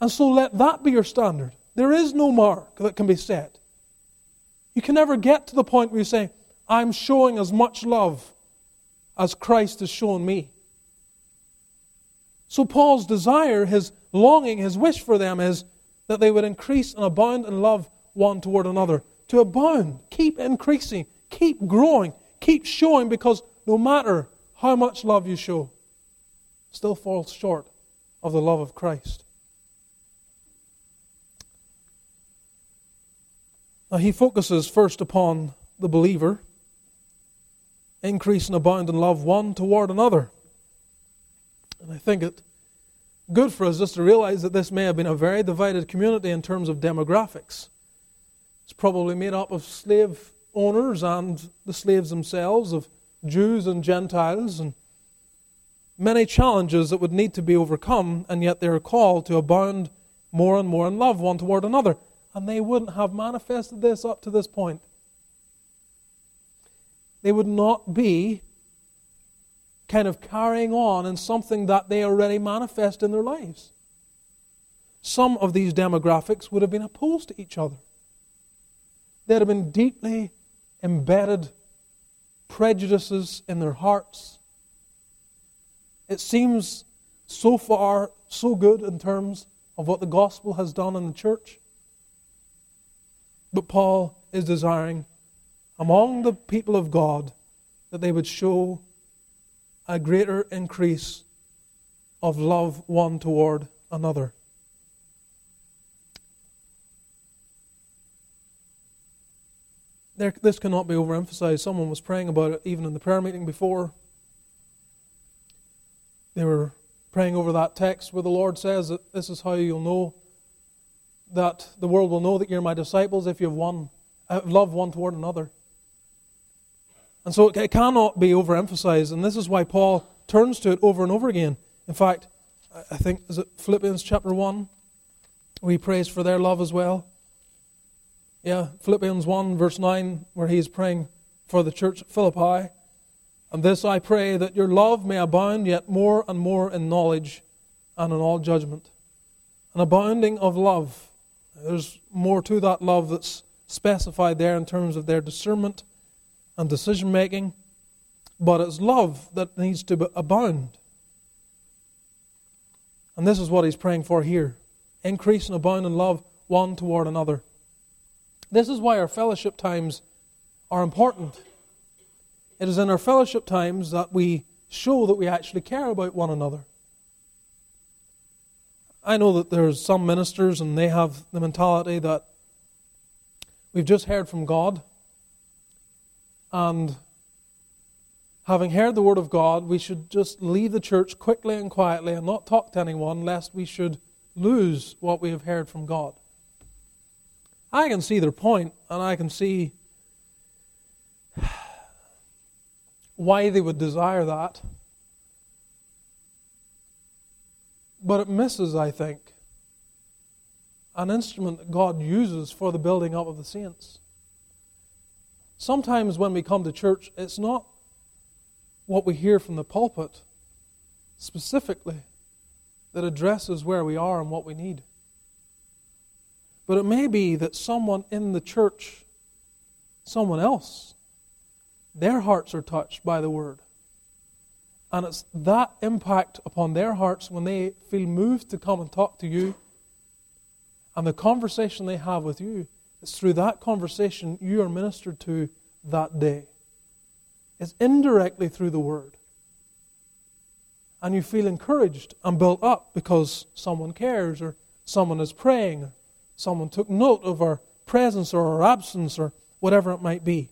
And so let that be your standard. There is no mark that can be set. You can never get to the point where you say, I'm showing as much love as Christ has shown me. So, Paul's desire, his longing, his wish for them is that they would increase and abound in love one toward another. To abound, keep increasing, keep growing, keep showing, because no matter how much love you show, still falls short of the love of Christ. Now, he focuses first upon the believer, increase and abound in love one toward another. And I think it good for us just to realize that this may have been a very divided community in terms of demographics. It's probably made up of slave owners and the slaves themselves, of Jews and Gentiles, and many challenges that would need to be overcome, and yet they are called to abound more and more in love one toward another. And they wouldn't have manifested this up to this point. They would not be kind of carrying on in something that they already manifest in their lives. Some of these demographics would have been opposed to each other. There have been deeply embedded prejudices in their hearts it seems so far so good in terms of what the gospel has done in the church. But Paul is desiring among the people of God that they would show a greater increase of love one toward another. There, this cannot be overemphasized. Someone was praying about it even in the prayer meeting before. They were praying over that text where the Lord says that this is how you'll know that the world will know that you're my disciples if you have one, love one toward another. And so it cannot be overemphasized, and this is why Paul turns to it over and over again. In fact, I think is it Philippians chapter one, where he prays for their love as well. Yeah, Philippians one verse nine, where he is praying for the church at Philippi. And this I pray that your love may abound yet more and more in knowledge and in all judgment. An abounding of love. There's more to that love that's specified there in terms of their discernment and decision making, but it's love that needs to abound. And this is what he's praying for here increase and abound in love one toward another. This is why our fellowship times are important. It is in our fellowship times that we show that we actually care about one another. I know that there's some ministers and they have the mentality that we've just heard from God and having heard the word of God, we should just leave the church quickly and quietly and not talk to anyone lest we should lose what we have heard from God. I can see their point and I can see why they would desire that. But it misses, I think, an instrument that God uses for the building up of the saints. Sometimes when we come to church, it's not what we hear from the pulpit specifically that addresses where we are and what we need. But it may be that someone in the church, someone else, their hearts are touched by the word. And it's that impact upon their hearts when they feel moved to come and talk to you. And the conversation they have with you, it's through that conversation you are ministered to that day. It's indirectly through the Word. And you feel encouraged and built up because someone cares, or someone is praying, or someone took note of our presence or our absence, or whatever it might be.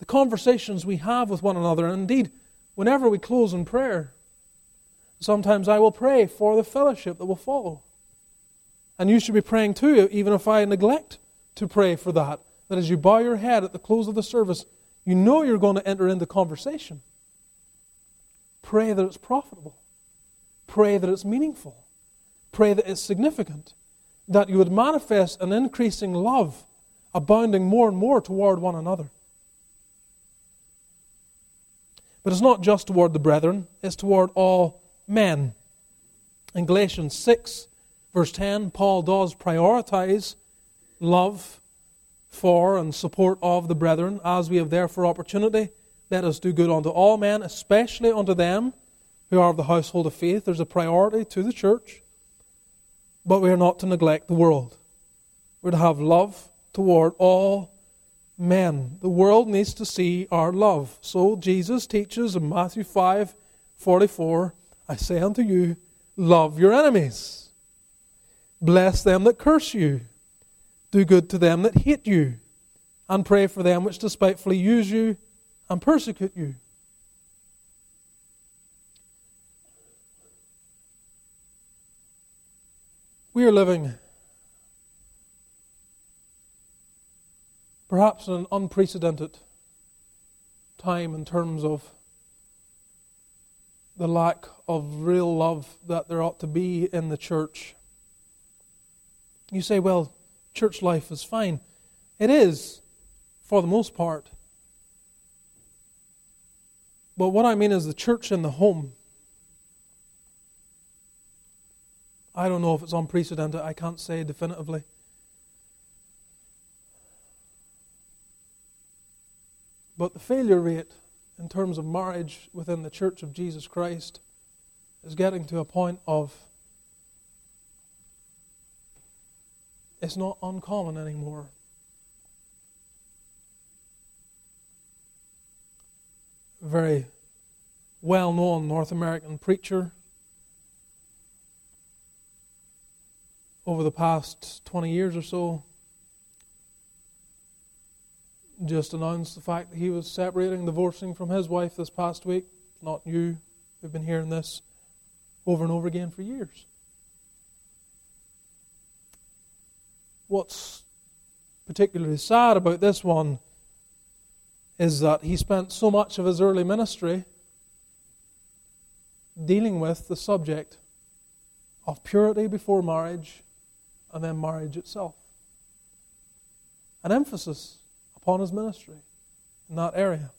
The conversations we have with one another, and indeed, whenever we close in prayer, sometimes I will pray for the fellowship that will follow. And you should be praying too, even if I neglect to pray for that. That as you bow your head at the close of the service, you know you're going to enter into conversation. Pray that it's profitable. Pray that it's meaningful. Pray that it's significant. That you would manifest an increasing love, abounding more and more toward one another. But it's not just toward the brethren, it's toward all men. In Galatians 6, verse 10, Paul does prioritize love for and support of the brethren, as we have therefore opportunity. Let us do good unto all men, especially unto them who are of the household of faith. There's a priority to the church, but we are not to neglect the world. We're to have love toward all men. The world needs to see our love. So Jesus teaches in Matthew 5 44, I say unto you, love your enemies, bless them that curse you, do good to them that hate you, and pray for them which despitefully use you and persecute you. We are living perhaps in an unprecedented time in terms of the lack of real love that there ought to be in the church. You say, well, church life is fine. It is, for the most part. But what I mean is the church and the home. I don't know if it's unprecedented, I can't say definitively. But the failure rate in terms of marriage within the Church of Jesus Christ is getting to a point of it's not uncommon anymore. A very well known North American preacher over the past 20 years or so just announced the fact that he was separating, divorcing from his wife this past week. Not you. We've been hearing this over and over again for years. What's particularly sad about this one is that he spent so much of his early ministry dealing with the subject of purity before marriage and then marriage itself. An emphasis upon his ministry in that area.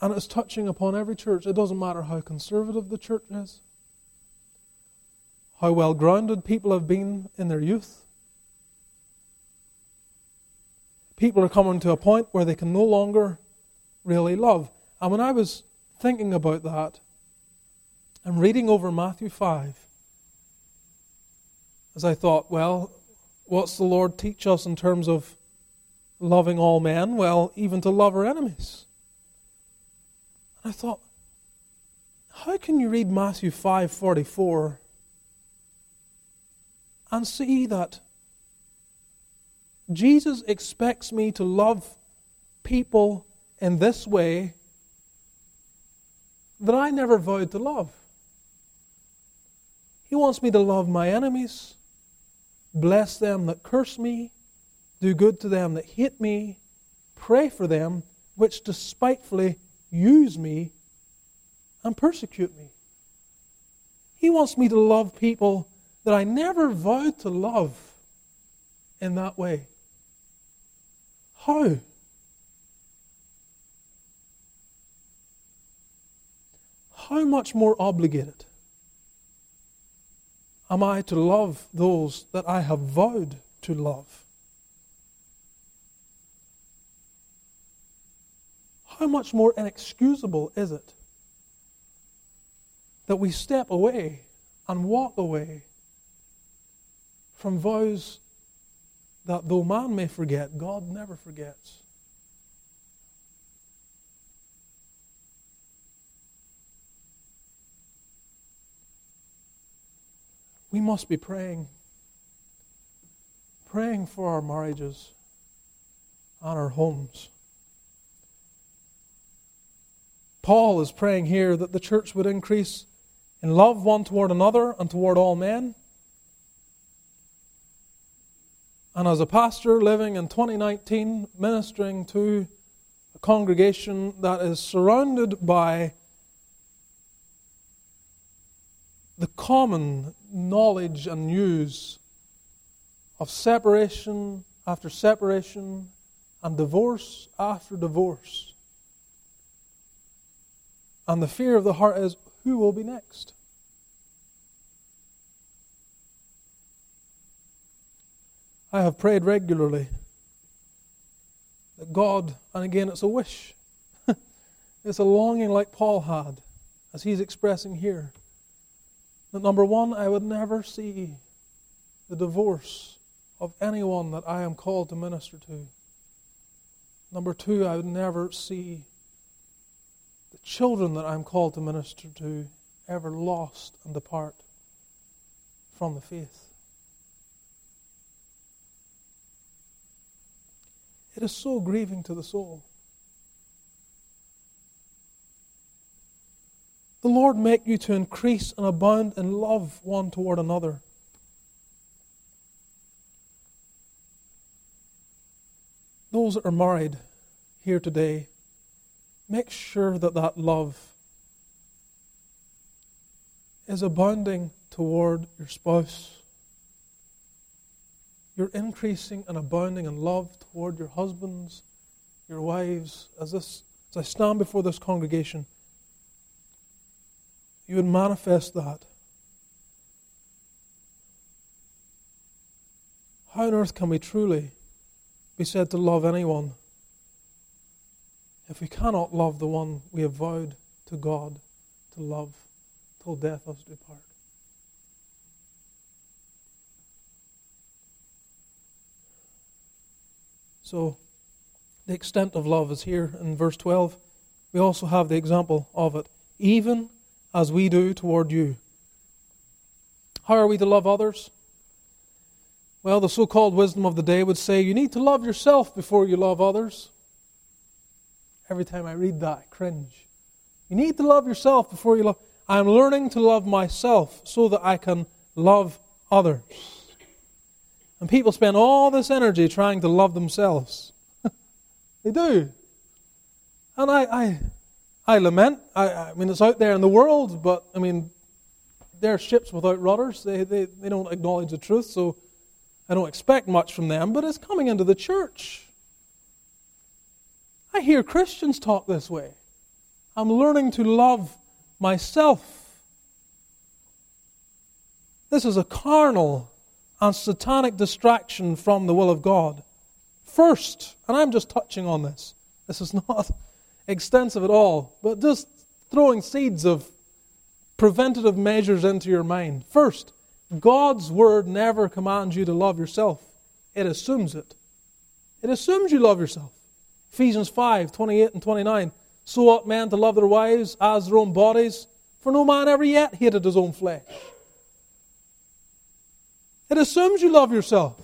And it's touching upon every church. It doesn't matter how conservative the church is, how well grounded people have been in their youth. People are coming to a point where they can no longer really love. And when I was thinking about that and reading over Matthew 5, as I thought, well, what's the Lord teach us in terms of loving all men? Well, even to love our enemies. I thought, how can you read Matthew 5:44 and see that Jesus expects me to love people in this way that I never vowed to love? He wants me to love my enemies, bless them that curse me, do good to them that hate me, pray for them which despitefully use me and persecute me. He wants me to love people that I never vowed to love in that way. How? How much more obligated am I to love those that I have vowed to love? How much more inexcusable is it that we step away and walk away from vows that though man may forget, God never forgets. We must be praying, praying for our marriages and our homes. Paul is praying here that the church would increase in love one toward another and toward all men. And as a pastor living in 2019, ministering to a congregation that is surrounded by the common knowledge and news of separation after separation and divorce after divorce. And the fear of the heart is who will be next? I have prayed regularly that God, and again it's a wish, [LAUGHS] it's a longing like Paul had, as he's expressing here, that number one, I would never see the divorce of anyone that I am called to minister to. Number two, I would never see children that I'm called to minister to ever lost and depart from the faith. It is so grieving to the soul. The Lord make you to increase and abound in love one toward another. Those that are married here today, make sure that that love is abounding toward your spouse. You're increasing and abounding in love toward your husbands, your wives. As, this, as I stand before this congregation, you would manifest that. How on earth can we truly be said to love anyone if we cannot love the one we have vowed to God to love till death us do part. So, the extent of love is here in verse 12. We also have the example of it, even as we do toward you. How are we to love others? Well, the so called wisdom of the day would say you need to love yourself before you love others. Every time I read that, I cringe. You need to love yourself before you love. I'm learning to love myself so that I can love others. And people spend all this energy trying to love themselves. [LAUGHS] they do. And I, I, I lament. I, I mean, it's out there in the world, but I mean, they're ships without rudders. They, they, they don't acknowledge the truth, so I don't expect much from them, but it's coming into the church. I hear Christians talk this way. I'm learning to love myself. This is a carnal and satanic distraction from the will of God. First, and I'm just touching on this, this is [LAUGHS] not extensive at all, but just throwing seeds of preventative measures into your mind. First, God's word never commands you to love yourself, it assumes it. It assumes you love yourself. Ephesians 5 28 and 29. So ought men to love their wives as their own bodies, for no man ever yet hated his own flesh. It assumes you love yourself.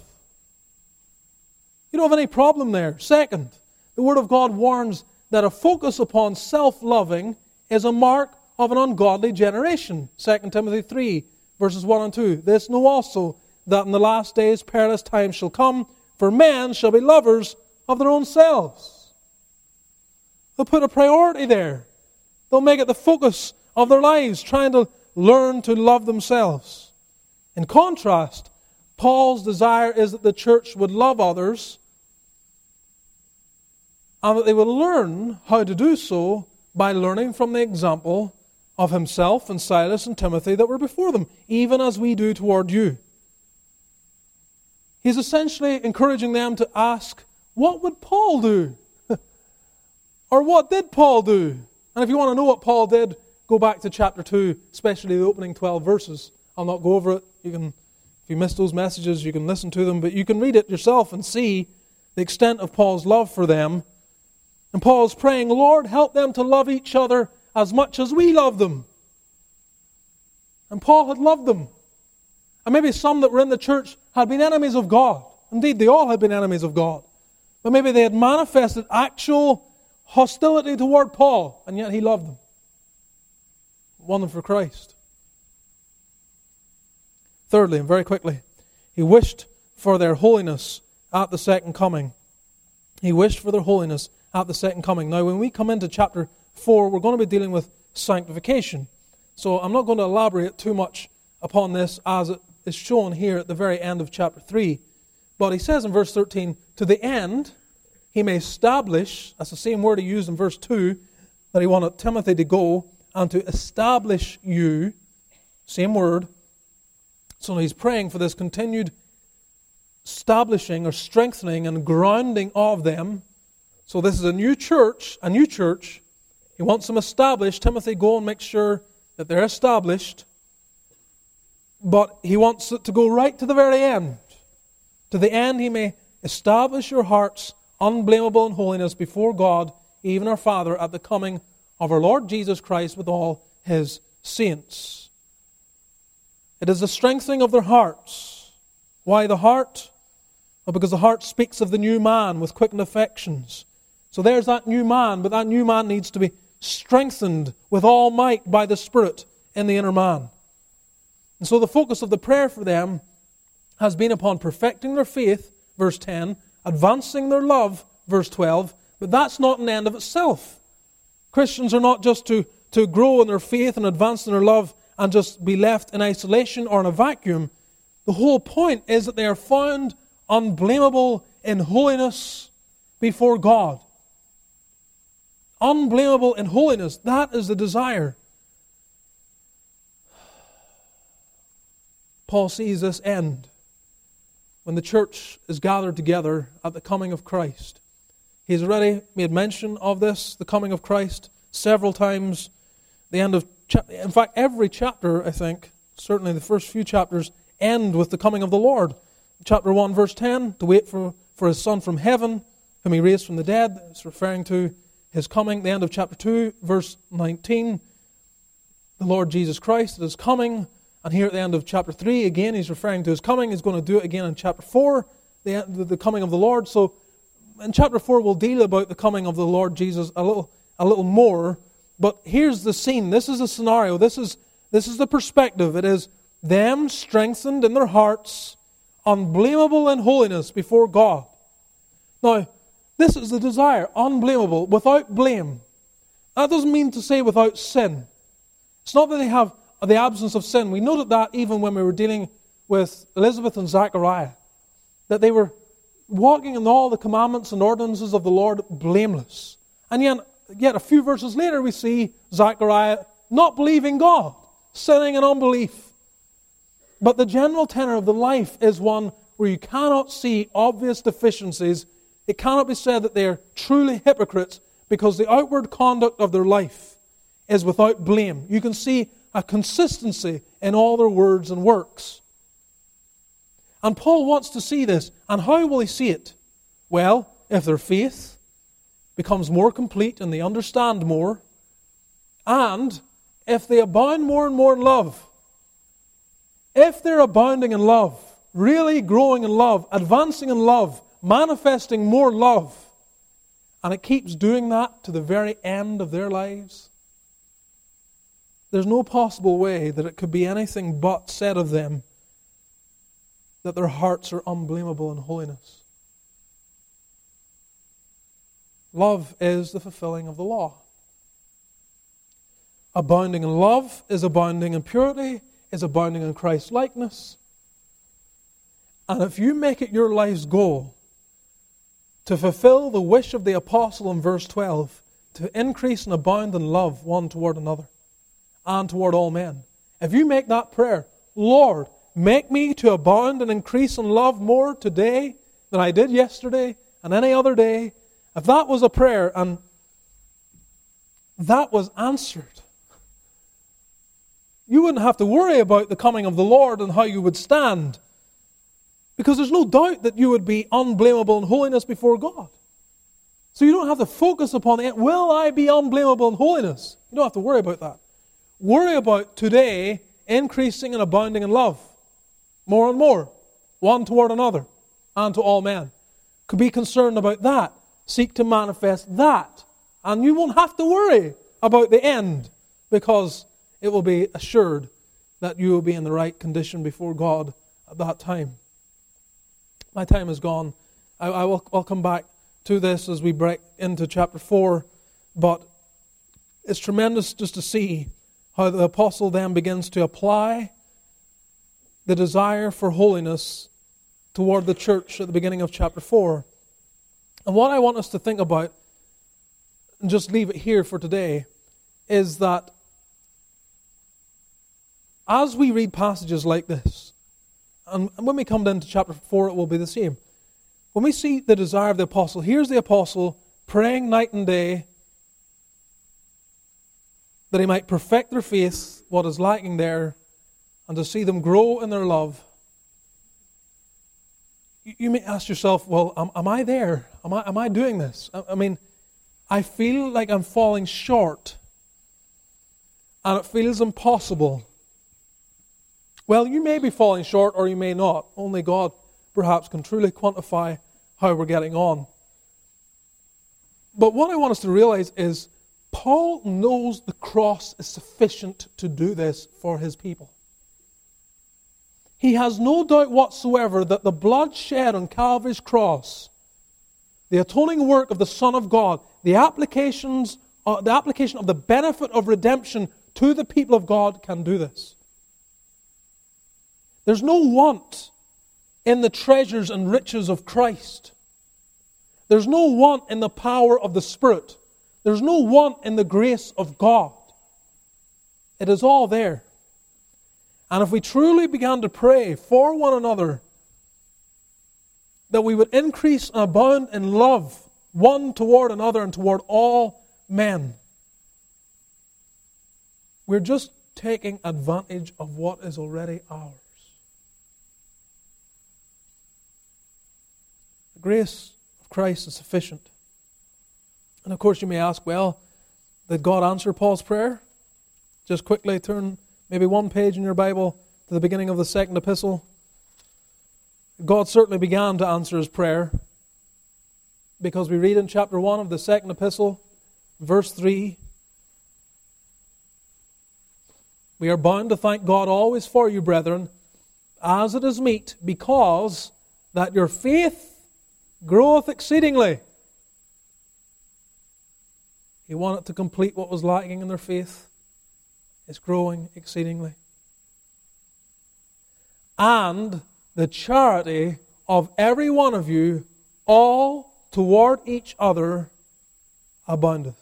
You don't have any problem there. Second, the Word of God warns that a focus upon self loving is a mark of an ungodly generation. 2 Timothy 3, verses 1 and 2. This know also that in the last days perilous times shall come, for men shall be lovers of their own selves. They'll put a priority there. They'll make it the focus of their lives, trying to learn to love themselves. In contrast, Paul's desire is that the church would love others and that they would learn how to do so by learning from the example of himself and Silas and Timothy that were before them, even as we do toward you. He's essentially encouraging them to ask, what would Paul do? Or what did Paul do? And if you want to know what Paul did, go back to chapter 2, especially the opening 12 verses. I'll not go over it. You can if you missed those messages, you can listen to them, but you can read it yourself and see the extent of Paul's love for them. And Paul's praying, Lord, help them to love each other as much as we love them. And Paul had loved them. And maybe some that were in the church had been enemies of God. Indeed, they all had been enemies of God. But maybe they had manifested actual hostility toward Paul, and yet he loved them. Won them for Christ. Thirdly, and very quickly, he wished for their holiness at the second coming. He wished for their holiness at the second coming. Now, when we come into chapter 4, we're going to be dealing with sanctification. So I'm not going to elaborate too much upon this as it is shown here at the very end of chapter 3. But he says in verse 13, to the end he may establish, that's the same word he used in verse 2, that he wanted Timothy to go and to establish you, same word, so he's praying for this continued establishing or strengthening and grounding of them. So this is a new church, a new church. He wants them established. Timothy, go and make sure that they're established. But he wants it to go right to the very end. To the end, he may establish your hearts unblameable in holiness before God, even our Father, at the coming of our Lord Jesus Christ with all his saints. It is the strengthening of their hearts. Why the heart? Well, because the heart speaks of the new man with quickened affections. So there's that new man, but that new man needs to be strengthened with all might by the Spirit in the inner man. And so the focus of the prayer for them has been upon perfecting their faith, verse 10, advancing their love, verse 12, but that's not an end of itself. Christians are not just to, to grow in their faith and advance in their love and just be left in isolation or in a vacuum. The whole point is that they are found unblameable in holiness before God. Unblameable in holiness. That is the desire. Paul sees this end when the church is gathered together at the coming of Christ. He's already made mention of this, the coming of Christ, several times. The end of in fact, every chapter, I think, certainly the first few chapters, end with the coming of the Lord. Chapter 1, verse 10, to wait for, for his Son from heaven, whom he raised from the dead. It's referring to his coming. The end of chapter 2, verse 19, the Lord Jesus Christ is coming. And here at the end of chapter 3, again, he's referring to his coming. He's going to do it again in chapter 4, the, the coming of the Lord. So in chapter 4, we'll deal about the coming of the Lord Jesus a little, a little more. But here's the scene. This is the scenario. This is, this is the perspective. It is them strengthened in their hearts, unblameable in holiness before God. Now, this is the desire, unblameable, without blame. That doesn't mean to say without sin. It's not that they have the absence of sin. We noted that even when we were dealing with Elizabeth and Zachariah, that they were walking in all the commandments and ordinances of the Lord blameless. And yet, yet a few verses later, we see Zechariah not believing God, sinning in unbelief. But the general tenor of the life is one where you cannot see obvious deficiencies. It cannot be said that they are truly hypocrites because the outward conduct of their life is without blame. You can see a consistency in all their words and works. And Paul wants to see this. And how will he see it? Well, if their faith becomes more complete and they understand more, and if they abound more and more in love. If they're abounding in love, really growing in love, advancing in love, manifesting more love, and it keeps doing that to the very end of their lives, there's no possible way that it could be anything but said of them that their hearts are unblameable in holiness. Love is the fulfilling of the law. Abounding in love is abounding in purity, is abounding in Christ likeness. And if you make it your life's goal to fulfill the wish of the apostle in verse 12, to increase and abound in love one toward another and toward all men, if you make that prayer, Lord, make me to abound and increase in love more today than I did yesterday and any other day, if that was a prayer and that was answered, you wouldn't have to worry about the coming of the Lord and how you would stand. Because there's no doubt that you would be unblameable in holiness before God. So you don't have to focus upon it. Will I be unblameable in holiness? You don't have to worry about that. Worry about today increasing and abounding in love. More and more. One toward another. And to all men. Could be concerned about that. Seek to manifest that. And you won't have to worry about the end. Because it will be assured that you will be in the right condition before God at that time. My time is gone. I, I will I'll come back to this as we break into chapter 4, but it's tremendous just to see the apostle then begins to apply the desire for holiness toward the church at the beginning of chapter 4. And what I want us to think about, and just leave it here for today, is that as we read passages like this, and when we come down to chapter 4, it will be the same. When we see the desire of the apostle, here's the apostle praying night and day that he might perfect their faith, what is lacking there, and to see them grow in their love. You may ask yourself, well, am, am I there? Am I, am I doing this? I, I mean, I feel like I'm falling short, and it feels impossible. Well, you may be falling short or you may not. Only God perhaps can truly quantify how we're getting on. But what I want us to realize is Paul knows the cross is sufficient to do this for his people. He has no doubt whatsoever that the blood shed on Calvary's cross, the atoning work of the Son of God, the applications, uh, the application of the benefit of redemption to the people of God can do this. There's no want in the treasures and riches of Christ. There's no want in the power of the Spirit. There's no want in the grace of God. It is all there. And if we truly began to pray for one another, that we would increase and abound in love one toward another and toward all men, we're just taking advantage of what is already ours. The grace of Christ is sufficient. And of course, you may ask, well, did God answer Paul's prayer? Just quickly turn maybe one page in your Bible to the beginning of the second epistle. God certainly began to answer his prayer because we read in chapter 1 of the second epistle, verse 3 We are bound to thank God always for you, brethren, as it is meet, because that your faith groweth exceedingly. He wanted to complete what was lacking in their faith. It's growing exceedingly. And the charity of every one of you, all toward each other, aboundeth.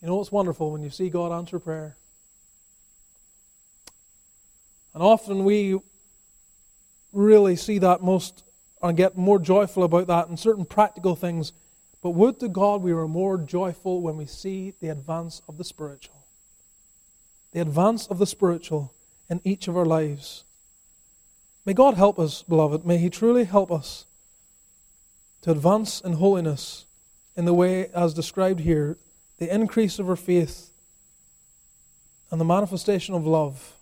You know what's wonderful when you see God answer prayer? And often we really see that most and get more joyful about that and certain practical things. But would to God we were more joyful when we see the advance of the spiritual. The advance of the spiritual in each of our lives. May God help us, beloved. May He truly help us to advance in holiness in the way as described here, the increase of our faith and the manifestation of love,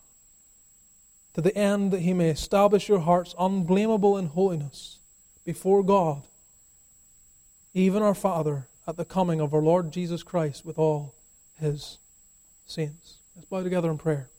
to the end that He may establish your hearts unblameable in holiness before God, even our Father, at the coming of our Lord Jesus Christ with all His saints. Let's bow together in prayer.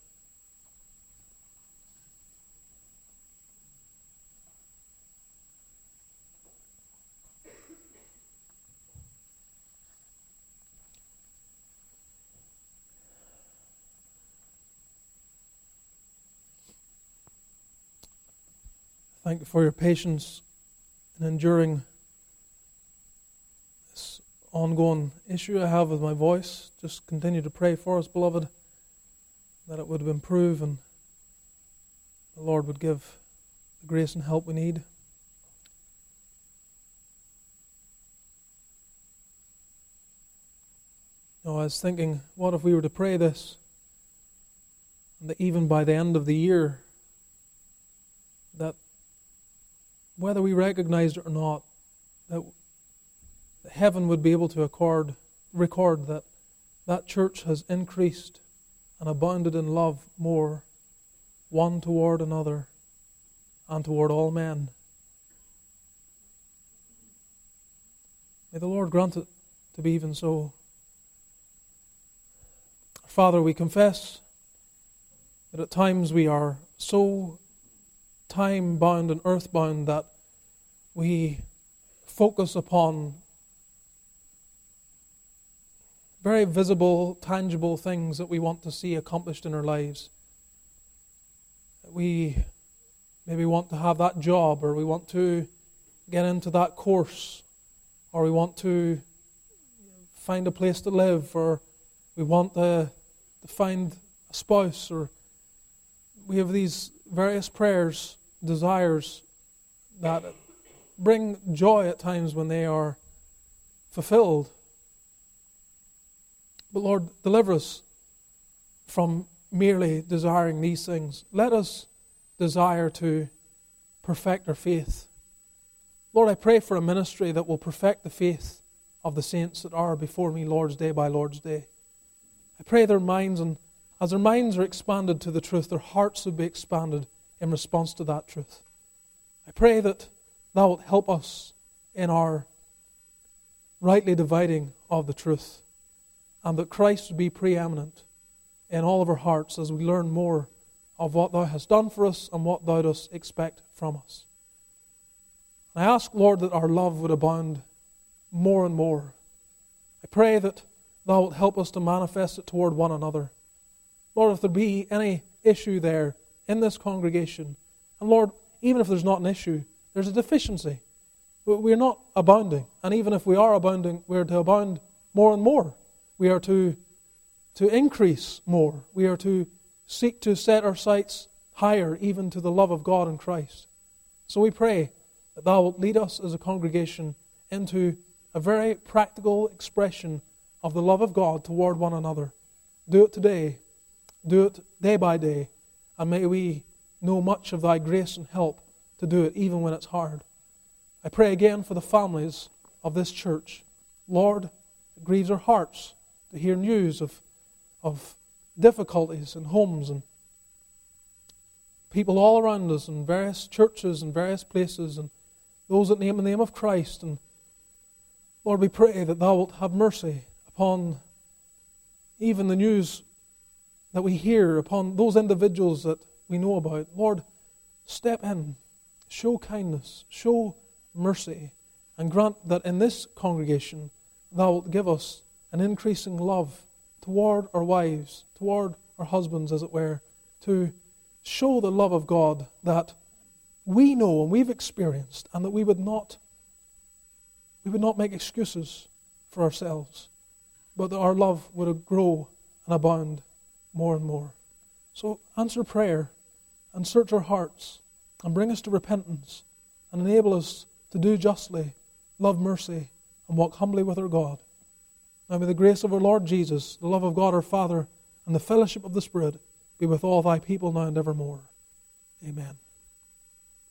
Thank you for your patience in enduring this ongoing issue I have with my voice. Just continue to pray for us, beloved, that it would improve and the Lord would give the grace and help we need. Now, I was thinking, what if we were to pray this, and that even by the end of the year, that whether we recognized it or not, that heaven would be able to accord, record that that church has increased and abounded in love more, one toward another and toward all men. May the Lord grant it to be even so. Father, we confess that at times we are so time bound and earth bound that we focus upon very visible, tangible things that we want to see accomplished in our lives. We maybe want to have that job, or we want to get into that course, or we want to find a place to live, or we want to, to find a spouse, or we have these various prayers desires that bring joy at times when they are fulfilled. But Lord, deliver us from merely desiring these things. Let us desire to perfect our faith. Lord, I pray for a ministry that will perfect the faith of the saints that are before me, Lord's day by Lord's day. I pray their minds, and as their minds are expanded to the truth, their hearts will be expanded in response to that truth. I pray that Thou wilt help us in our rightly dividing of the truth, and that Christ would be preeminent in all of our hearts as we learn more of what Thou hast done for us and what Thou dost expect from us. I ask, Lord, that our love would abound more and more. I pray that Thou wilt help us to manifest it toward one another. Lord, if there be any issue there in this congregation. And Lord, even if there's not an issue, there's a deficiency. We're not abounding. And even if we are abounding, we're to abound more and more. We are to, to increase more. We are to seek to set our sights higher, even to the love of God and Christ. So we pray that Thou wilt lead us as a congregation into a very practical expression of the love of God toward one another. Do it today. Do it day by day. And may we know much of thy grace and help to do it, even when it's hard. I pray again for the families of this church. Lord, it grieves our hearts to hear news of, of difficulties in homes and people all around us in various churches and various places and those that name the name of Christ. And Lord, we pray that Thou wilt have mercy upon even the news that we hear upon those individuals that we know about. Lord, step in, show kindness, show mercy, and grant that in this congregation thou wilt give us an increasing love toward our wives, toward our husbands, as it were, to show the love of God that we know and we've experienced, and that we would not we would not make excuses for ourselves, but that our love would grow and abound more and more. So answer prayer and search our hearts and bring us to repentance and enable us to do justly, love mercy, and walk humbly with our God. Now may the grace of our Lord Jesus, the love of God our Father, and the fellowship of the Spirit be with all thy people now and evermore. Amen.